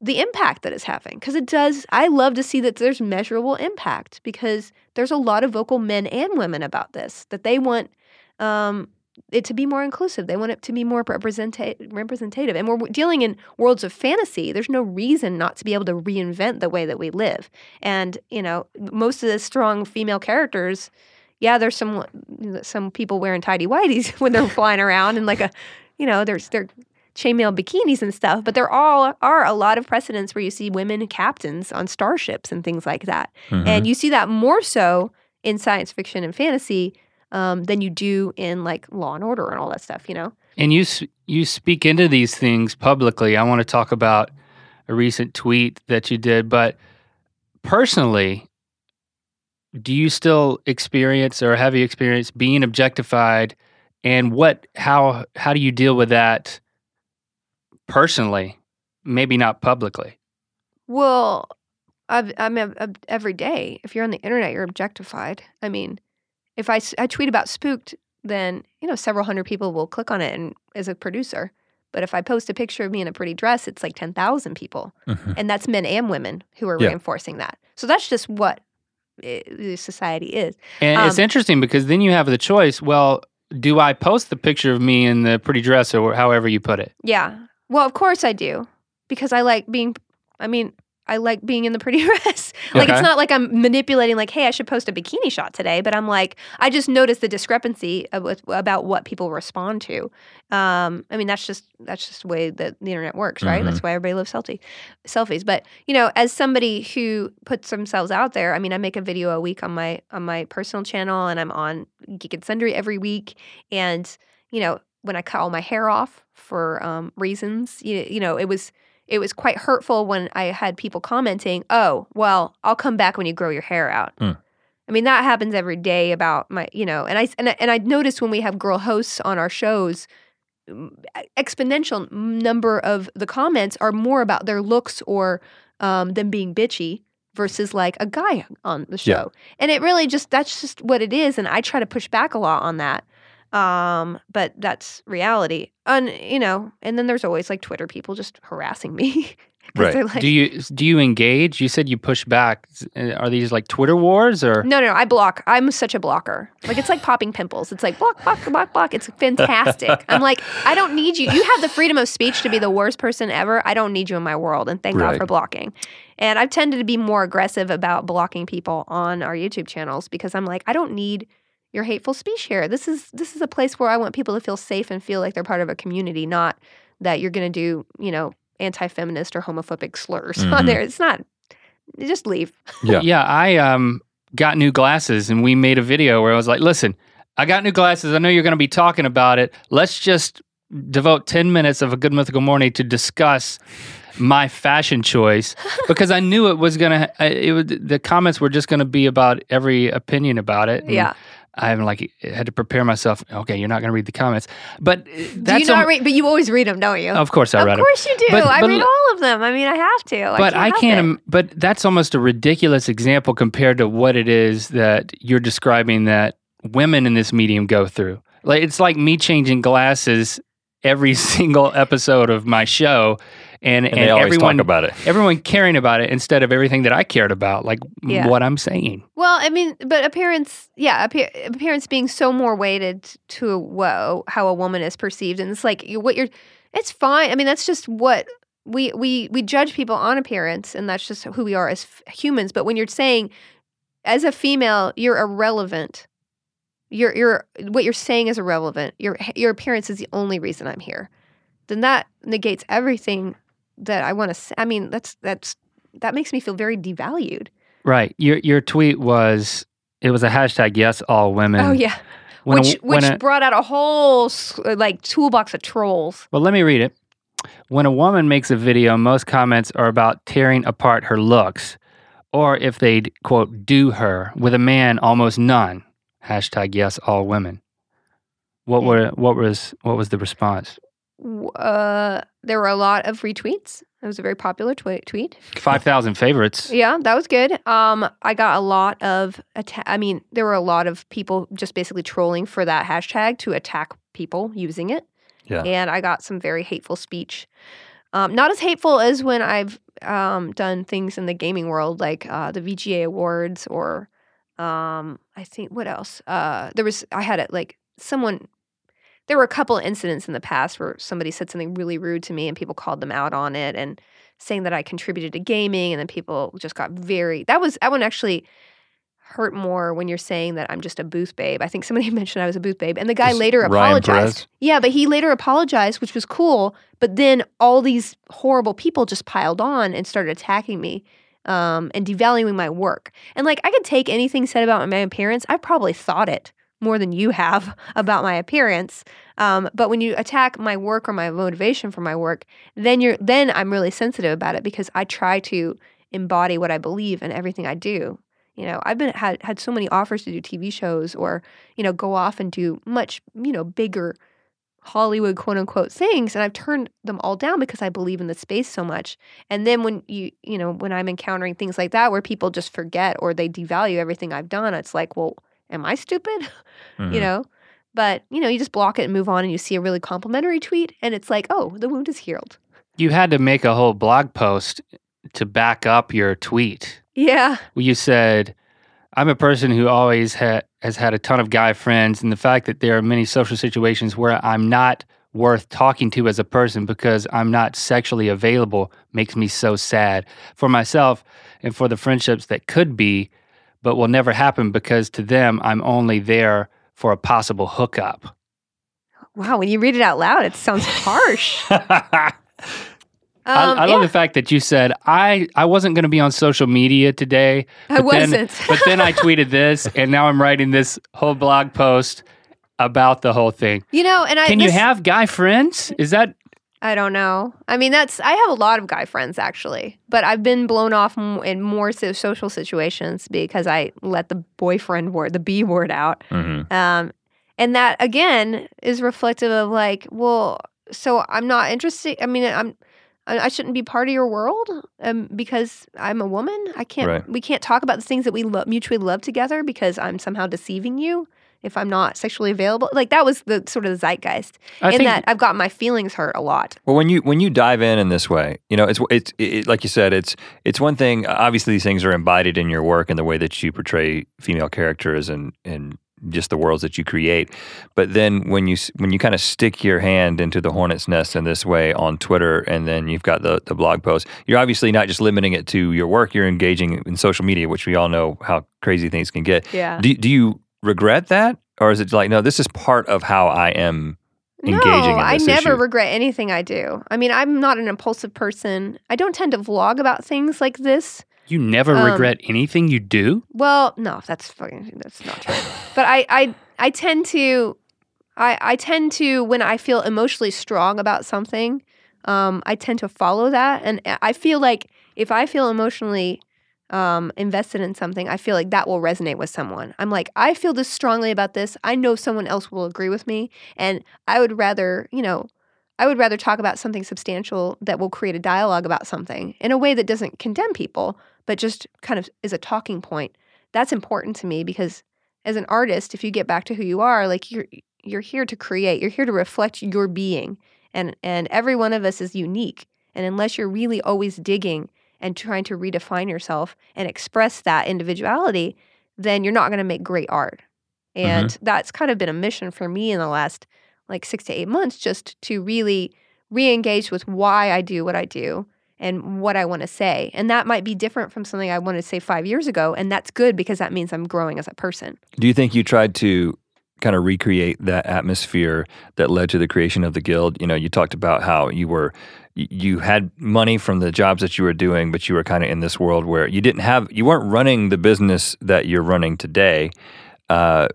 the impact that it's having because it does i love to see that there's measurable impact because there's a lot of vocal men and women about this that they want um, it to be more inclusive they want it to be more representa- representative and we're dealing in worlds of fantasy there's no reason not to be able to reinvent the way that we live and you know most of the strong female characters yeah there's some some people wearing tidy whities when they're flying around and like a you know there's they're chainmail bikinis and stuff, but there all are a lot of precedents where you see women captains on starships and things like that. Mhm. And you see that more so in science fiction and fantasy um, than you do in like Law and Order and all that stuff, you know? And you you speak into these things publicly. I want to talk about a recent tweet that you did, but personally, do you still experience or have you experienced being objectified? And what how how do you deal with that personally? Maybe not publicly. Well, I've, I'm a, a- every day. If you're on the internet, you're objectified. I mean, if I, I tweet about Spooked, then you know several hundred people will click on it, and as a producer. But if I post a picture of me in a pretty dress, it's like ten thousand people, Mhm. and that's men and women who are Yeah. reinforcing that. So that's just what i the society is. And it's Um, interesting because then you have the choice. Well, do I post the picture of me in the pretty dress or however you put it? Yeah. Well, of course I do because I like being. I mean, I like being in the pretty dress. like Okay. it's not like I'm manipulating. Like, hey, I should post a bikini shot today. But I'm like, I just noticed the discrepancy of, with, about what people respond to. Um, I mean, that's just that's just the way that the internet works, right? Mhm. That's why everybody loves selfie selfies. But you know, as somebody who puts themselves out there, I mean, I make a video a week on my on my personal channel, and I'm on Geek and Sundry every week, and you know, when I cut all my hair off for um, reasons, you, you know, it was it was quite hurtful when I had people commenting, "Oh, well, I'll come back when you grow your hair out." Hmm. I mean, that happens every day about my, you know, and I and I, and I noticed when we have girl hosts on our shows, mm, exponential number of the comments are more about their looks or um, them being bitchy versus like a guy on the Yeah. show. And it really just that's just what it is and I try to push back a lot on that. Um, but that's reality. And you know, and then there's always like Twitter people just harassing me. Right. like, do you do you engage? You said you push back. Uh, Are these like Twitter wars or? No, no, no, I block. I'm such a blocker. Like it's like popping pimples. It's like block, block, block, block. It's fantastic. I'm like, I don't need you. You have the freedom of speech to be the worst person ever. I don't need you in my world. And thank God for blocking. And I've tended to be more aggressive about blocking people on our YouTube channels because I'm like, I don't need your hateful speech here. This is this is a place where I want people to feel safe and feel like they're part of a community, not that you're going to do, you know, anti-feminist or homophobic slurs Mhm. on there. It's not. Just leave. Yeah. Yeah, I um got new glasses and we made a video where I was like, "Listen, I got new glasses. I know you're going to be talking about it. Let's just devote 10 minutes of a good mythical morning to discuss my fashion choice because I knew it was gonna. It would. The comments were just gonna be about every opinion about it. and Yeah. I'm like had to prepare myself. Okay, you're not gonna read the comments, but uh, that's do you not al- read? But you always read them, don't you? Of course, I read. them. of course you do. But- I but read all of them. I mean, I have to. but I can't. it. im- But that's almost a ridiculous example compared to what it is that you're describing that women in this medium go through. Like it's like me changing glasses every single episode of my show, and And, they everyone talk about it. everyone caring about it instead of everything that I cared about, like Yeah. what I'm saying. Well, I mean, but appearance, yeah, appear, appearance being so more weighted to whoa, how a woman is perceived, and it's like what you're. It's fine. I mean, that's just what we we we judge people on appearance, and that's just who we are as f- humans. But when you're saying, as a female, you're irrelevant. You're you're what you're saying is irrelevant. Your your appearance is the only reason I'm here. Then that negates everything that I want to. say. I mean, that's that's that makes me feel very devalued. Right. Your your tweet was it was a hashtag yes all women. Oh yeah. When which when which a- brought out a whole like toolbox of trolls. Well, let me read it. When a woman makes a video, most comments are about tearing apart her looks, or if they'd, quote, do her. With a man, almost none. Hashtag yes, all women. What hmm. were what was what was the response? W- Uh, there were a lot of retweets. It was a very popular twe- tweet. Five thousand favorites. Yeah, that was good. Um, I got a lot of atta- I mean, there were a lot of people just basically trolling for that hashtag to attack people using it. Yeah. And I got some very hateful speech. Um, not as hateful as when I've um, done things in the gaming world, like uh, the VGA Awards, or um, I think what else? Uh, there was I had it like someone. There were a couple of incidents in the past where somebody said something really rude to me, and people called them out on it, and saying that I contributed to gaming, and then people just got very. That was that one actually hurt more when you're saying that I'm just a booth babe. I think somebody mentioned I was a booth babe, and the guy later Ryan apologized. Perez? Yeah, but he later apologized, which was cool. But then all these horrible people just piled on and started attacking me um, and devaluing my work. And like, I could take anything said about my appearance. I probably thought it more than you have about my appearance. Um, but when you attack my work or my motivation for my work, then you're then I'm really sensitive about it because I try to embody what I believe in everything I do. You know, I've been had had so many offers to do TV shows or you know go off and do much you know bigger Hollywood quote unquote things and I've turned them all down because I believe in the space so much. And then when you you know when I'm encountering things like that where people just forget or they devalue everything I've done, it's like, well, am I stupid? Mhm. you know? But you know, you just block it and move on and you see a really complimentary tweet and it's like, oh, the wound is healed. You had to make a whole blog post to back up your tweet. Yeah. You said, "I'm a person who always ha- has had a ton of guy friends, and the fact that there are many social situations where I'm not worth talking to as a person because I'm not sexually available makes me so sad for myself and for the friendships that could be, but will never happen because to them I'm only there for a possible hookup." Wow, when you read it out loud, it sounds harsh. Um, I, I love yeah, the fact that you said I I wasn't going to be on social media today. I but then- wasn't. but then I tweeted this, and now I'm writing this whole blog post about the whole thing. you know, and I Can you have guy friends? Is that I don't know. I mean, that's I have a lot of guy friends actually, but I've been blown off m- in more so social situations because I let the boyfriend word, the B word out. Mhm. Um, and that again is reflective of like, well, so I'm not interested. I mean, I'm I I shouldn't be part of your world um, because I'm a woman. I can't. Right. We can't talk about the things that we lo- mutually love together because I'm somehow deceiving you if I'm not sexually available. Like that was the sort of the zeitgeist. I in think that I've got my feelings hurt a lot. Well, when you when you dive in in this way, you know, it's it's it, like you said, it's it's one thing. Obviously, these things are embodied in your work and the way that you portray female characters and and just the worlds that you create. But then when you when you kind of stick your hand into the hornet's nest in this way on Twitter, and then you've got the the blog post, you're obviously not just limiting it to your work. You're engaging in social media, which we all know how crazy things can get. Yeah. Do do you regret that, or is it like no, this is part of how I am engaging no, in I never issue? regret anything I do. I mean, I'm not an impulsive person. I don't tend to vlog about things like this. you never um, regret anything you do. Well, no, that's fucking that's not true. but I I I tend to I, I tend to when I feel emotionally strong about something, um, I tend to follow that, and I feel like if I feel emotionally um, invested in something, I feel like that will resonate with someone. I'm like, I feel this strongly about this. I know someone else will agree with me, and I would rather, you know, I would rather talk about something substantial that will create a dialogue about something in a way that doesn't condemn people, but just kind of is a talking point. That's important to me because as an artist, if you get back to who you are, like you're you're here to create, you're here to reflect your being. And and every one of us is unique. And unless you're really always digging and trying to redefine yourself and express that individuality, then you're not going to make great art. Mm-hmm. And that's kind of been a mission for me in the last like 6 to 8 months just to really re-engage with why I do what I do and what I want to say. And that might be different from something I wanted to say 5 years ago, and that's good because that means I'm growing as a person. Do you think you tried to kind of recreate that atmosphere that led to the creation of the guild? You know, you talked about how you were you had money from the jobs that you were doing, but you were kind of in this world where you didn't have you weren't running the business that you're running today. Uh,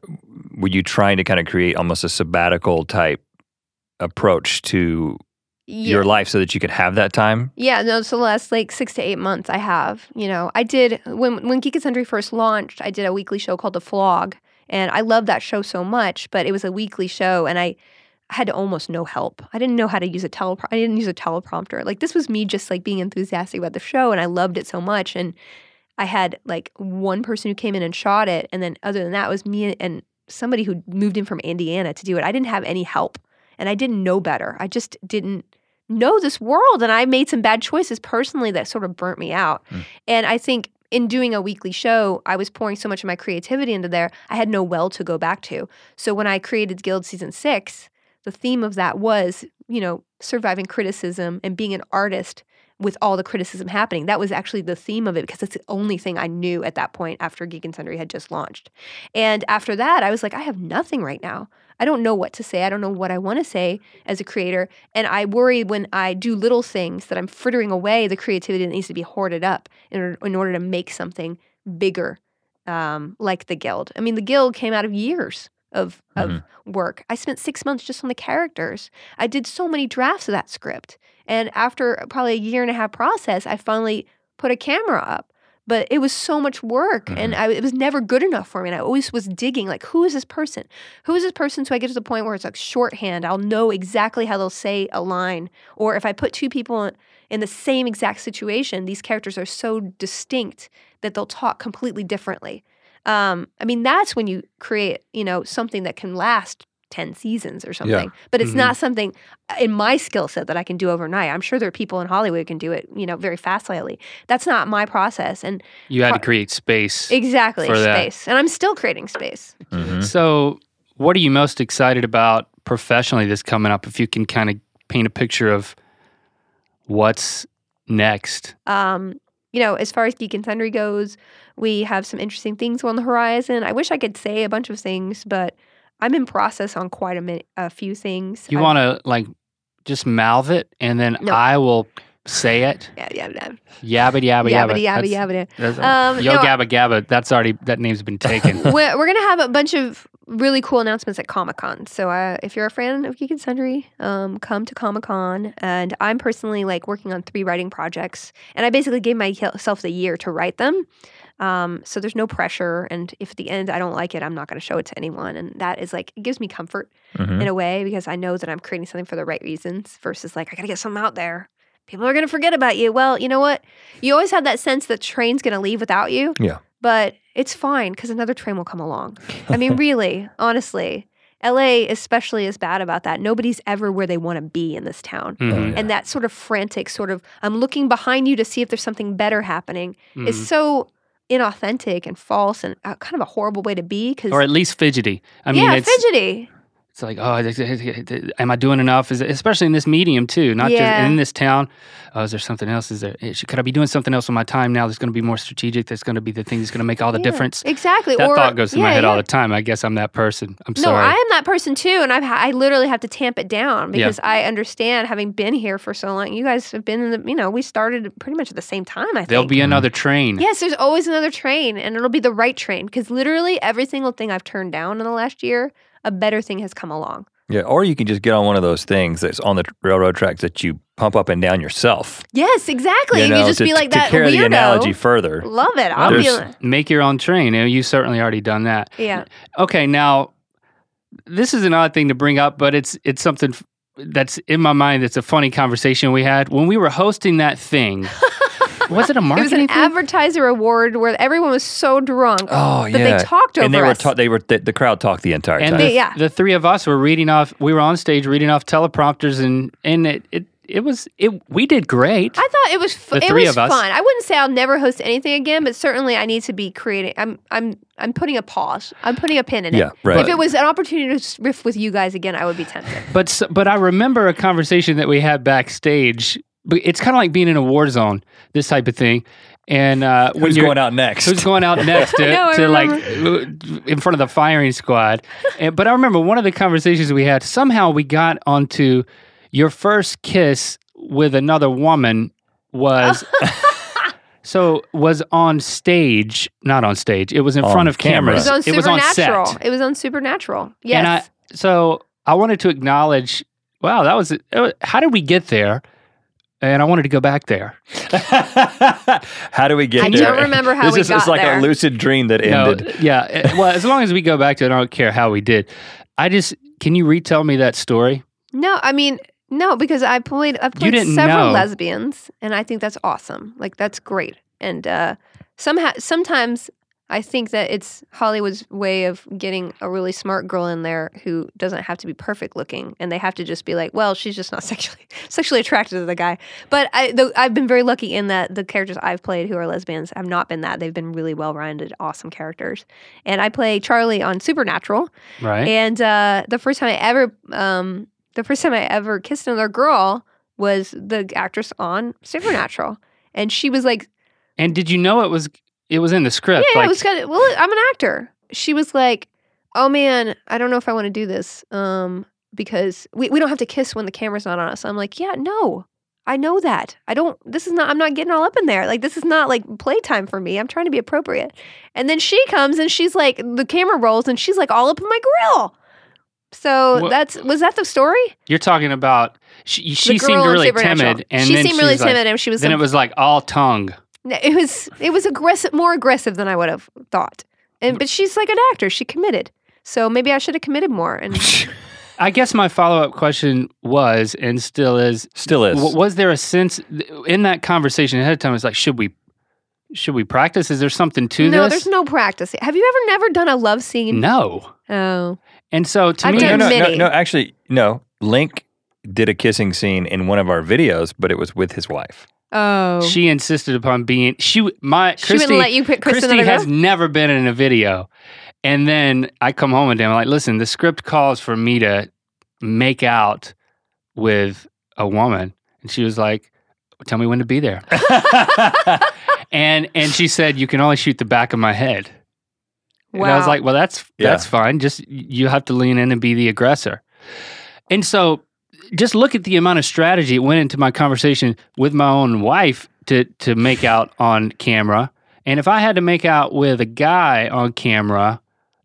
were you trying to kind of create almost a sabbatical type approach to your life so that you could have that time? Yeah, no, so the last like six to eight months I have, you know, I did when when Geek and Sundry first launched, I did a weekly show called The Flog. And I loved that show so much, but it was a weekly show and I had almost no help. I didn't know how to use a telepro I didn't use a teleprompter. Like this was me just like being enthusiastic about the show and I loved it so much. And I had like one person who came in and shot it, and then other than that it was me and somebody who moved in from Indiana to do it. I didn't have any help and I didn't know better. I just didn't know this world and I made some bad choices personally that sort of burnt me out. Hmm. And I think in doing a weekly show, I was pouring so much of my creativity into there, I had no well to go back to. So when I created Guild season 6, the theme of that was, you know, surviving criticism and being an artist with all the criticism happening. That was actually the theme of it because it's the only thing I knew at that point after Geek and Sundry had just launched. And after that, I was like, I have nothing right now. I don't know what to say. I don't know what I want to say as a creator. And I worry when I do little things that I'm frittering away the creativity that needs to be hoarded up in order, in order to make something bigger, um, like the Guild. I mean, the Guild came out of years of of mm-hmm. work. I spent six months just on the characters. I did so many drafts of that script, and after probably a year and a half process, I finally put a camera up. But it was so much work, and mm-hmm. I, it was never good enough for me. And I always was digging, like, who is this person? Who is this person? So I get to the point where it's like shorthand. I'll know exactly how they'll say a line. Or if I put two people in the same exact situation, these characters are so distinct that they'll talk completely differently. Um, I mean, that's when you create, you know, something that can last 10 seasons or something. But it's not something uh, in my skill set that I can do overnight. I'm sure there are people in Hollywood who can do it, you know, very fastly. That's not my process. And You had to create space. exactly For that. space. And I'm still creating space. So, what are you most excited about professionally that's coming up? If you can kind of paint a picture of what's next. Um, you know, as far as Geek and Sundry goes, we have some interesting things on the horizon. I wish I could say a bunch of things, but I'm in process on quite a, mi- a few things. You want to like just mouth it, and then No. I will say it. Yeah, yeah, yeah. Yabba yabba yabba. Yabba, yabba, yabba. Um, Yo no, gabba gabba. That's already that name's been taken. we're, we're gonna have a bunch of really cool announcements at Comic Con. So uh, if you're a fan of Geek and Sundry, um, come to Comic Con. And I'm personally like working on three writing projects, and I basically gave myself the year to write them. Um, so there's no pressure, and if at the end I don't like it, I'm not going to show it to anyone, and that is like it gives me comfort Mhm. in a way because I know that I'm creating something for the right reasons versus like I got to get something out there. People are going to forget about you. Well, you know what? You always have that sense that train's going to leave without you Yeah. but it's fine because another train will come along. I mean, really, honestly, LA especially is bad about that. Nobody's ever where they want to be in this town. Mhm. And that sort of frantic, sort of, I'm looking behind you to see if there's something better happening Mhm. is so inauthentic and false and uh, kind of a horrible way to be. Because, or at least fidgety. I mean, yeah, it's fidgety. It's like, oh, am I doing enough? Is it, especially in this medium too, not Yeah. just in this town. Oh, is there something else? Is there? eh, Could I be doing something else with my time now? That's going to be more strategic. That's going to be the thing that's going to make all the Yeah, difference. Exactly. That or, thought goes through my yeah, head all the time. I guess I'm that person. I'm No, sorry. I am that person too, and I've I literally have to tamp it down because I understand having been here for so long. You guys have been in the, you know, we started pretty much at the same time. I think There'll be another train. Yes, there's always another train, and it'll be the right train because literally every single thing I've turned down in the last year, a better thing has come along. Yeah, or you can just get on one of those things that's on the railroad tracks that you pump up and down yourself. Yes, exactly. You know, you just to, be like to that carry weirdo. the analogy further. Love it. I'll be. There's- Make your own train. You know, you certainly already done that. Yeah. Okay, now this is an odd thing to bring up, but it's it's something that's in my mind. It's a funny conversation we had when we were hosting that thing. was it a marketing? It was an thing? advertiser award where everyone was so drunk Oh that yeah, they talked over and they were us. ta- they were the, the crowd talked the entire and time. the, yeah. the three of us were reading off. We were on stage reading off teleprompters, and and it it, it was it. We did great. I thought it was fu- The it three was of us. fun. I wouldn't say I'll never host anything again, but certainly I need to be creating. I'm I'm I'm putting a pause. I'm putting a pin in it. Yeah, right. If it was an opportunity to riff with you guys again, I would be tempted. But s- but I remember a conversation that we had backstage. But It's kind of like being in a war zone, this type of thing. And uh, when Who's you're going out next? who's going out next to, know, I to like in front of the firing squad. And, but I remember one of the conversations we had. Somehow we got onto your first kiss with another woman was. So was on stage, not on stage. It was in On front of camera. It cameras. was on it was on Supernatural. set. It was on Supernatural. Yes. And I, so I wanted to acknowledge, wow, that was, was- how did we get there? And I wanted to go back there. How do we get I there? I don't remember how this we is it's got like there. a lucid dream that No, ended. yeah. eh, Well, as long as we go back to it, I don't care how we did. I just, can you retell me that story? no, I mean no, because I played I played several know. lesbians, and I think that's awesome. Like that's great. And uh, somehow sometimes I think that it's Hollywood's way of getting a really smart girl in there who doesn't have to be perfect looking, and they have to just be like, well, she's just not sexually sexually attracted to the guy. But I, though, I've been very lucky in that the characters I've played who are lesbians have not been that. They've been really well rounded, awesome characters. And I play Charlie on Supernatural, Right. and uh, the first time I ever, um, the first time I ever kissed another girl was the actress on Supernatural, and she was like, And did you know it was, it was in the script? yeah, like, it was kind of well. I'm an actor." She was like, "Oh man, I don't know if I want to do this, um, because we we don't have to kiss when the camera's not on us." I'm like, "Yeah, no." I know that. I don't this is not I'm not getting all up in there. Like this is not like playtime for me. I'm trying to be appropriate. And then she comes and she's like the camera rolls and she's like all up in my grill. So Wha- that's was that the story? you're talking about, she, she seemed really timid. And she seemed really was like- timid, and she was. then like, it was like all tongue. It was. It was aggressive, more aggressive than I would have thought. And mm. but she's like an actor. She committed. So maybe I should have committed more. And I guess my follow up question was, and still is, Still is. w- was there a sense in that conversation ahead of time? It's like, should we, should we practice? Is there something to no, this? No, there's no practice. Have you ever never done a love scene? No. Oh, And so to I've me, done no, no, no, no, actually, no. Link did a kissing scene in one of our videos, but it was with his wife. Oh. she insisted upon being she w- my She Christy, wouldn't let you pick Chris Christy has girl? never been in a video. And then I come home and I'm like, listen, the script calls for me to make out with a woman. And she was like, tell me when to be there. and and she said, you can only shoot the back of my head. And I was like, well, that's Yeah. that's fine. Just you have to lean in and be the aggressor. And so just look at the amount of strategy it went into my conversation with my own wife to to make out on camera. And if I had to make out with a guy on camera,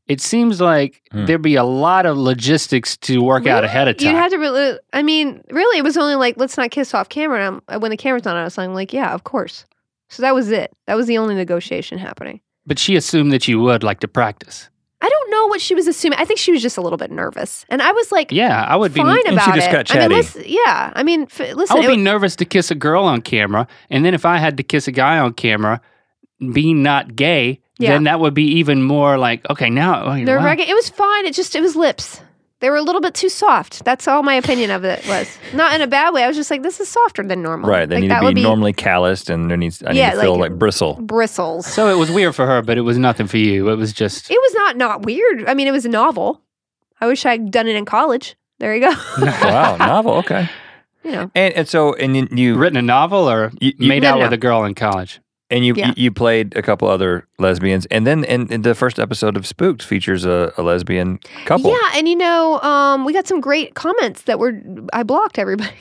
it seems like Hmm. there'd be a lot of logistics to work out ahead of time. You had to really. I mean, really, it was only like let's not kiss off camera. And I'm, when the camera's not on I'm like, yeah, of course. So that was it. That was the only negotiation happening. but she assumed that you would like to practice. I don't know what she was assuming. I think she was just a little bit nervous, and I was like, Yeah, I would be fine she about just it. got I mean, listen, yeah. I mean, f- listen. I would be wa- nervous to kiss a girl on camera, and then if I had to kiss a guy on camera, being not gay, Yeah. then that would be even more like okay. Now oh, They're wow. reg- It was fine. It just it was lips. They were a little bit too soft. That's all my opinion of it was. Not in a bad way. I was just like, this is softer than normal. right. They like, need to would be, normally calloused, and there needs I need to feel like- like, bristle. bristles. So it was weird for her, but it was nothing for you. It was just It was not not weird. I mean, it was a novel. I wish I'd done it in college. There you go. wow, novel. Okay. you know, And and so and you, you written a novel or You- you- made No, out no. with a girl in college. And you, Yeah. you you played a couple other lesbians, and then in, in the first episode of Spooked features a, a lesbian couple. Yeah, and you know, um, we got some great comments that were I blocked everybody.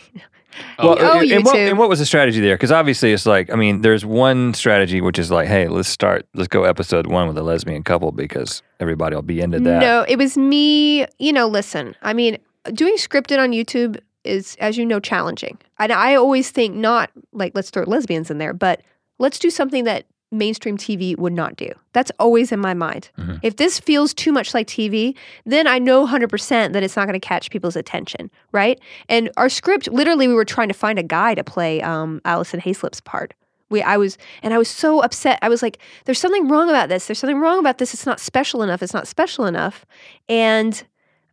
Well, Oh, and, and what, and what was the strategy there? Because obviously, it's like I mean, there's one strategy which is like, hey, let's start, let's go episode one with a lesbian couple because everybody will be into that. No, it was me. You know, listen, I mean, doing scripted on YouTube is, as you know, challenging. And I always think not like let's throw lesbians in there, but let's do something that mainstream TV would not do. That's always in my mind. Mhm. If this feels too much like TV, then I know 100% that it's not going to catch people's attention, right? And our script, literally, we were trying to find a guy to play um, Alison Haislip's part. We, I was, and I was so upset. I was like, "There's something wrong about this. There's something wrong about this. It's not special enough. It's not special enough." And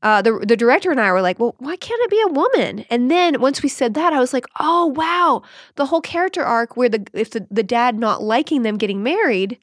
uh, the the director and I were like, "Well, why can't it be a woman?" And then once we said that, I was like, "Oh wow, the whole character arc where the if the, the dad not liking them getting married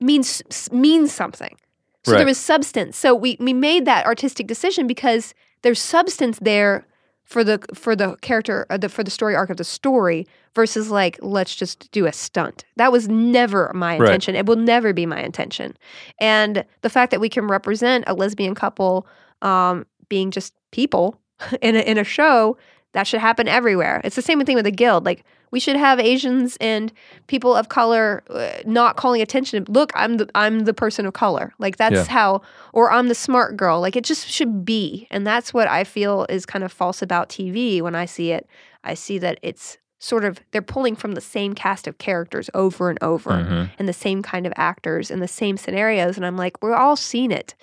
means means something." So Right. there was substance. So we we made that artistic decision because there's substance there for the for the character uh, the for the story arc of the story versus like let's just do a stunt. That was never my Right. intention. It will never be my intention. And the fact that we can represent a lesbian couple um, being just people in a, in a show that should happen everywhere. It's the same thing with the guild. Like we should have Asians and people of color uh, not calling attention. Look, I'm the I'm the person of color. Like that's Yeah. how, or I'm the smart girl. Like it just should be, and that's what I feel is kind of false about TV when I see it. I see that it's sort of they're pulling from the same cast of characters over and over Mhm. and the same kind of actors and the same scenarios. And I'm like, we're all seen it.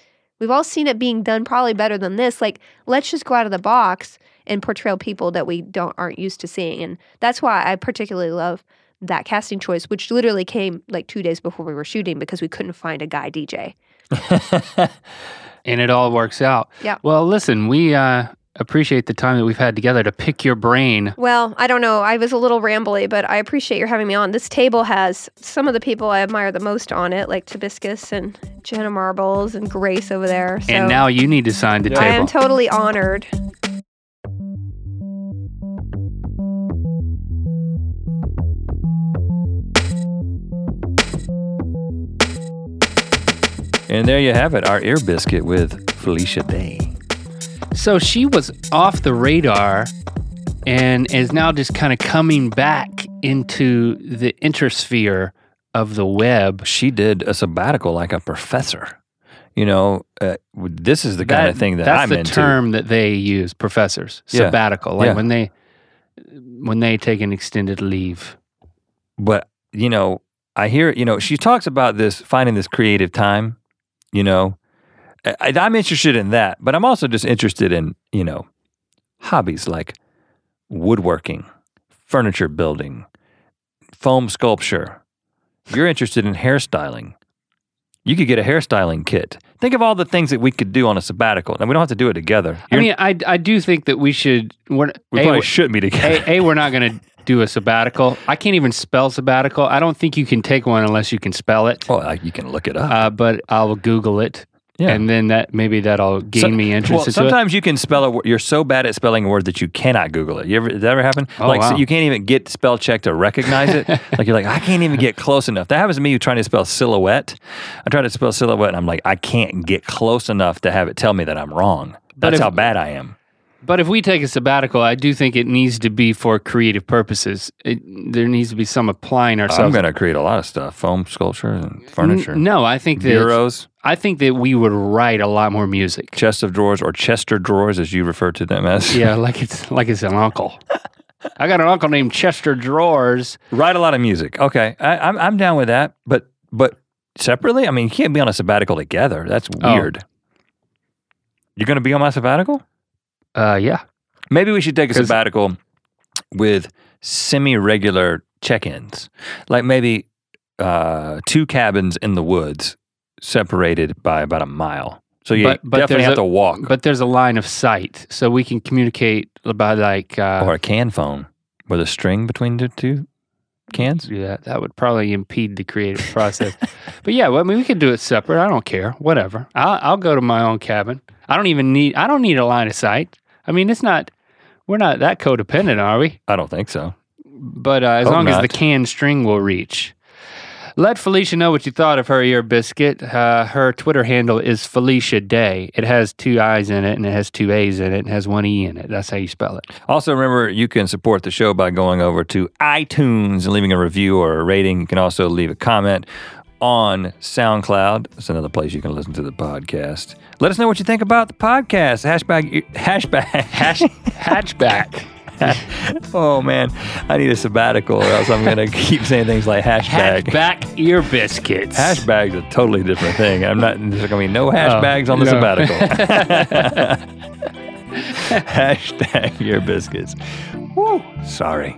We've all seen it being done probably better than this. Like, let's just go out of the box and portray people that we don't aren't used to seeing. And that's why I particularly love that casting choice, which literally came like two days before we were shooting because we couldn't find a guy DJ. and it all works out. Yeah. Well, listen, we uh, appreciate the time that we've had together to pick your brain. Well, I don't know. I was a little rambly, but I appreciate your having me on. This table has some of the people I admire the most on it, like Tabiscus and Jenna Marbles and Grace over there. So and now you need to sign the Yeah. I am totally honored. And there you have it, our ear biscuit with Felicia Day. So she was off the radar and is now just kind of coming back into the intersphere of the web. She did a sabbatical like a professor. You know, uh, this is the kind of thing that that's I'm the into. term that they use, professors. Yeah. Sabbatical, like Yeah. when they when they take an extended leave. but you know i hear you know she talks about this finding this creative time you know I, i'm interested in that but i'm also just interested in you know hobbies like woodworking furniture building foam sculpture you're interested in hairstyling you could get a hairstyling kit think of all the things that we could do on a sabbatical and we don't have to do it together I You're- mean, I, I do think that we should. We're, we A, probably shouldn't be together a, a, we're not going to do a sabbatical. I can't even spell sabbatical. I don't think you can take one unless you can spell it. well you can look it up Uh, but I'll Google it, yeah and then that maybe that'll gain So- me interest. Well, into it. sometimes you can spell a word. You're so bad at spelling a word that you cannot Google it. You ever, did that ever happen? Oh, like so wow. you can't even get spell check to recognize it. like you're like, I can't even get close enough. That happens to me trying to spell silhouette. I try to spell silhouette, and I'm like, I can't get close enough to have it tell me that I'm wrong. That's if- how bad I am. But if we take a sabbatical, I do think it needs to be for creative purposes. It, there needs to be some applying ourselves. I'm going to create a lot of stuff: foam sculpture and furniture, N- no, I think that bureaus, I think that we would write a lot more music. chest of drawers, or Chester drawers, as you refer to them as. yeah, like it's like it's an uncle. I got an uncle named Chester Drawers. Write a lot of music. Okay, I, I'm I'm down with that. But but separately, I mean, you can't be on a sabbatical together. That's Oh. weird. You're going to be on my sabbatical? Uh, yeah, Maybe we should take a sabbatical with semi-regular check-ins, like maybe uh, two cabins in the woods, separated by about a mile. So you But- but definitely have a- to walk, but there's a line of sight, so we can communicate by like. Uh, or a can phone with a string between the two cans. yeah, that would probably impede the creative process. but yeah, well, I mean, we could do it separate. I don't care. Whatever. I'll, I'll go to my own cabin. I don't even need. I don't need a line of sight. I mean, it's not. We're not that codependent, are we? I don't think so. But uh, as Hope long as the can string will reach. Let Felicia know what you thought of her ear biscuit. Uh, her Twitter handle is Felicia Day. It has two I's in it and it has two A's in it and has one E in it. That's how you spell it. Also, remember you can support the show by going over to iTunes and leaving a review or a rating. You can also leave a comment on SoundCloud. That's another place you can listen to the podcast. Let us know what you think about the podcast. Hashbag, hashbag, hash, Hatchback. oh man, I need a sabbatical or else I'm gonna keep saying things like hashtag. Hatchback ear biscuits. Hashtag's a totally different thing. I'm not. There's gonna be no oh, hashbags on the no. sabbatical. Hashtag your biscuits. Woo. Sorry.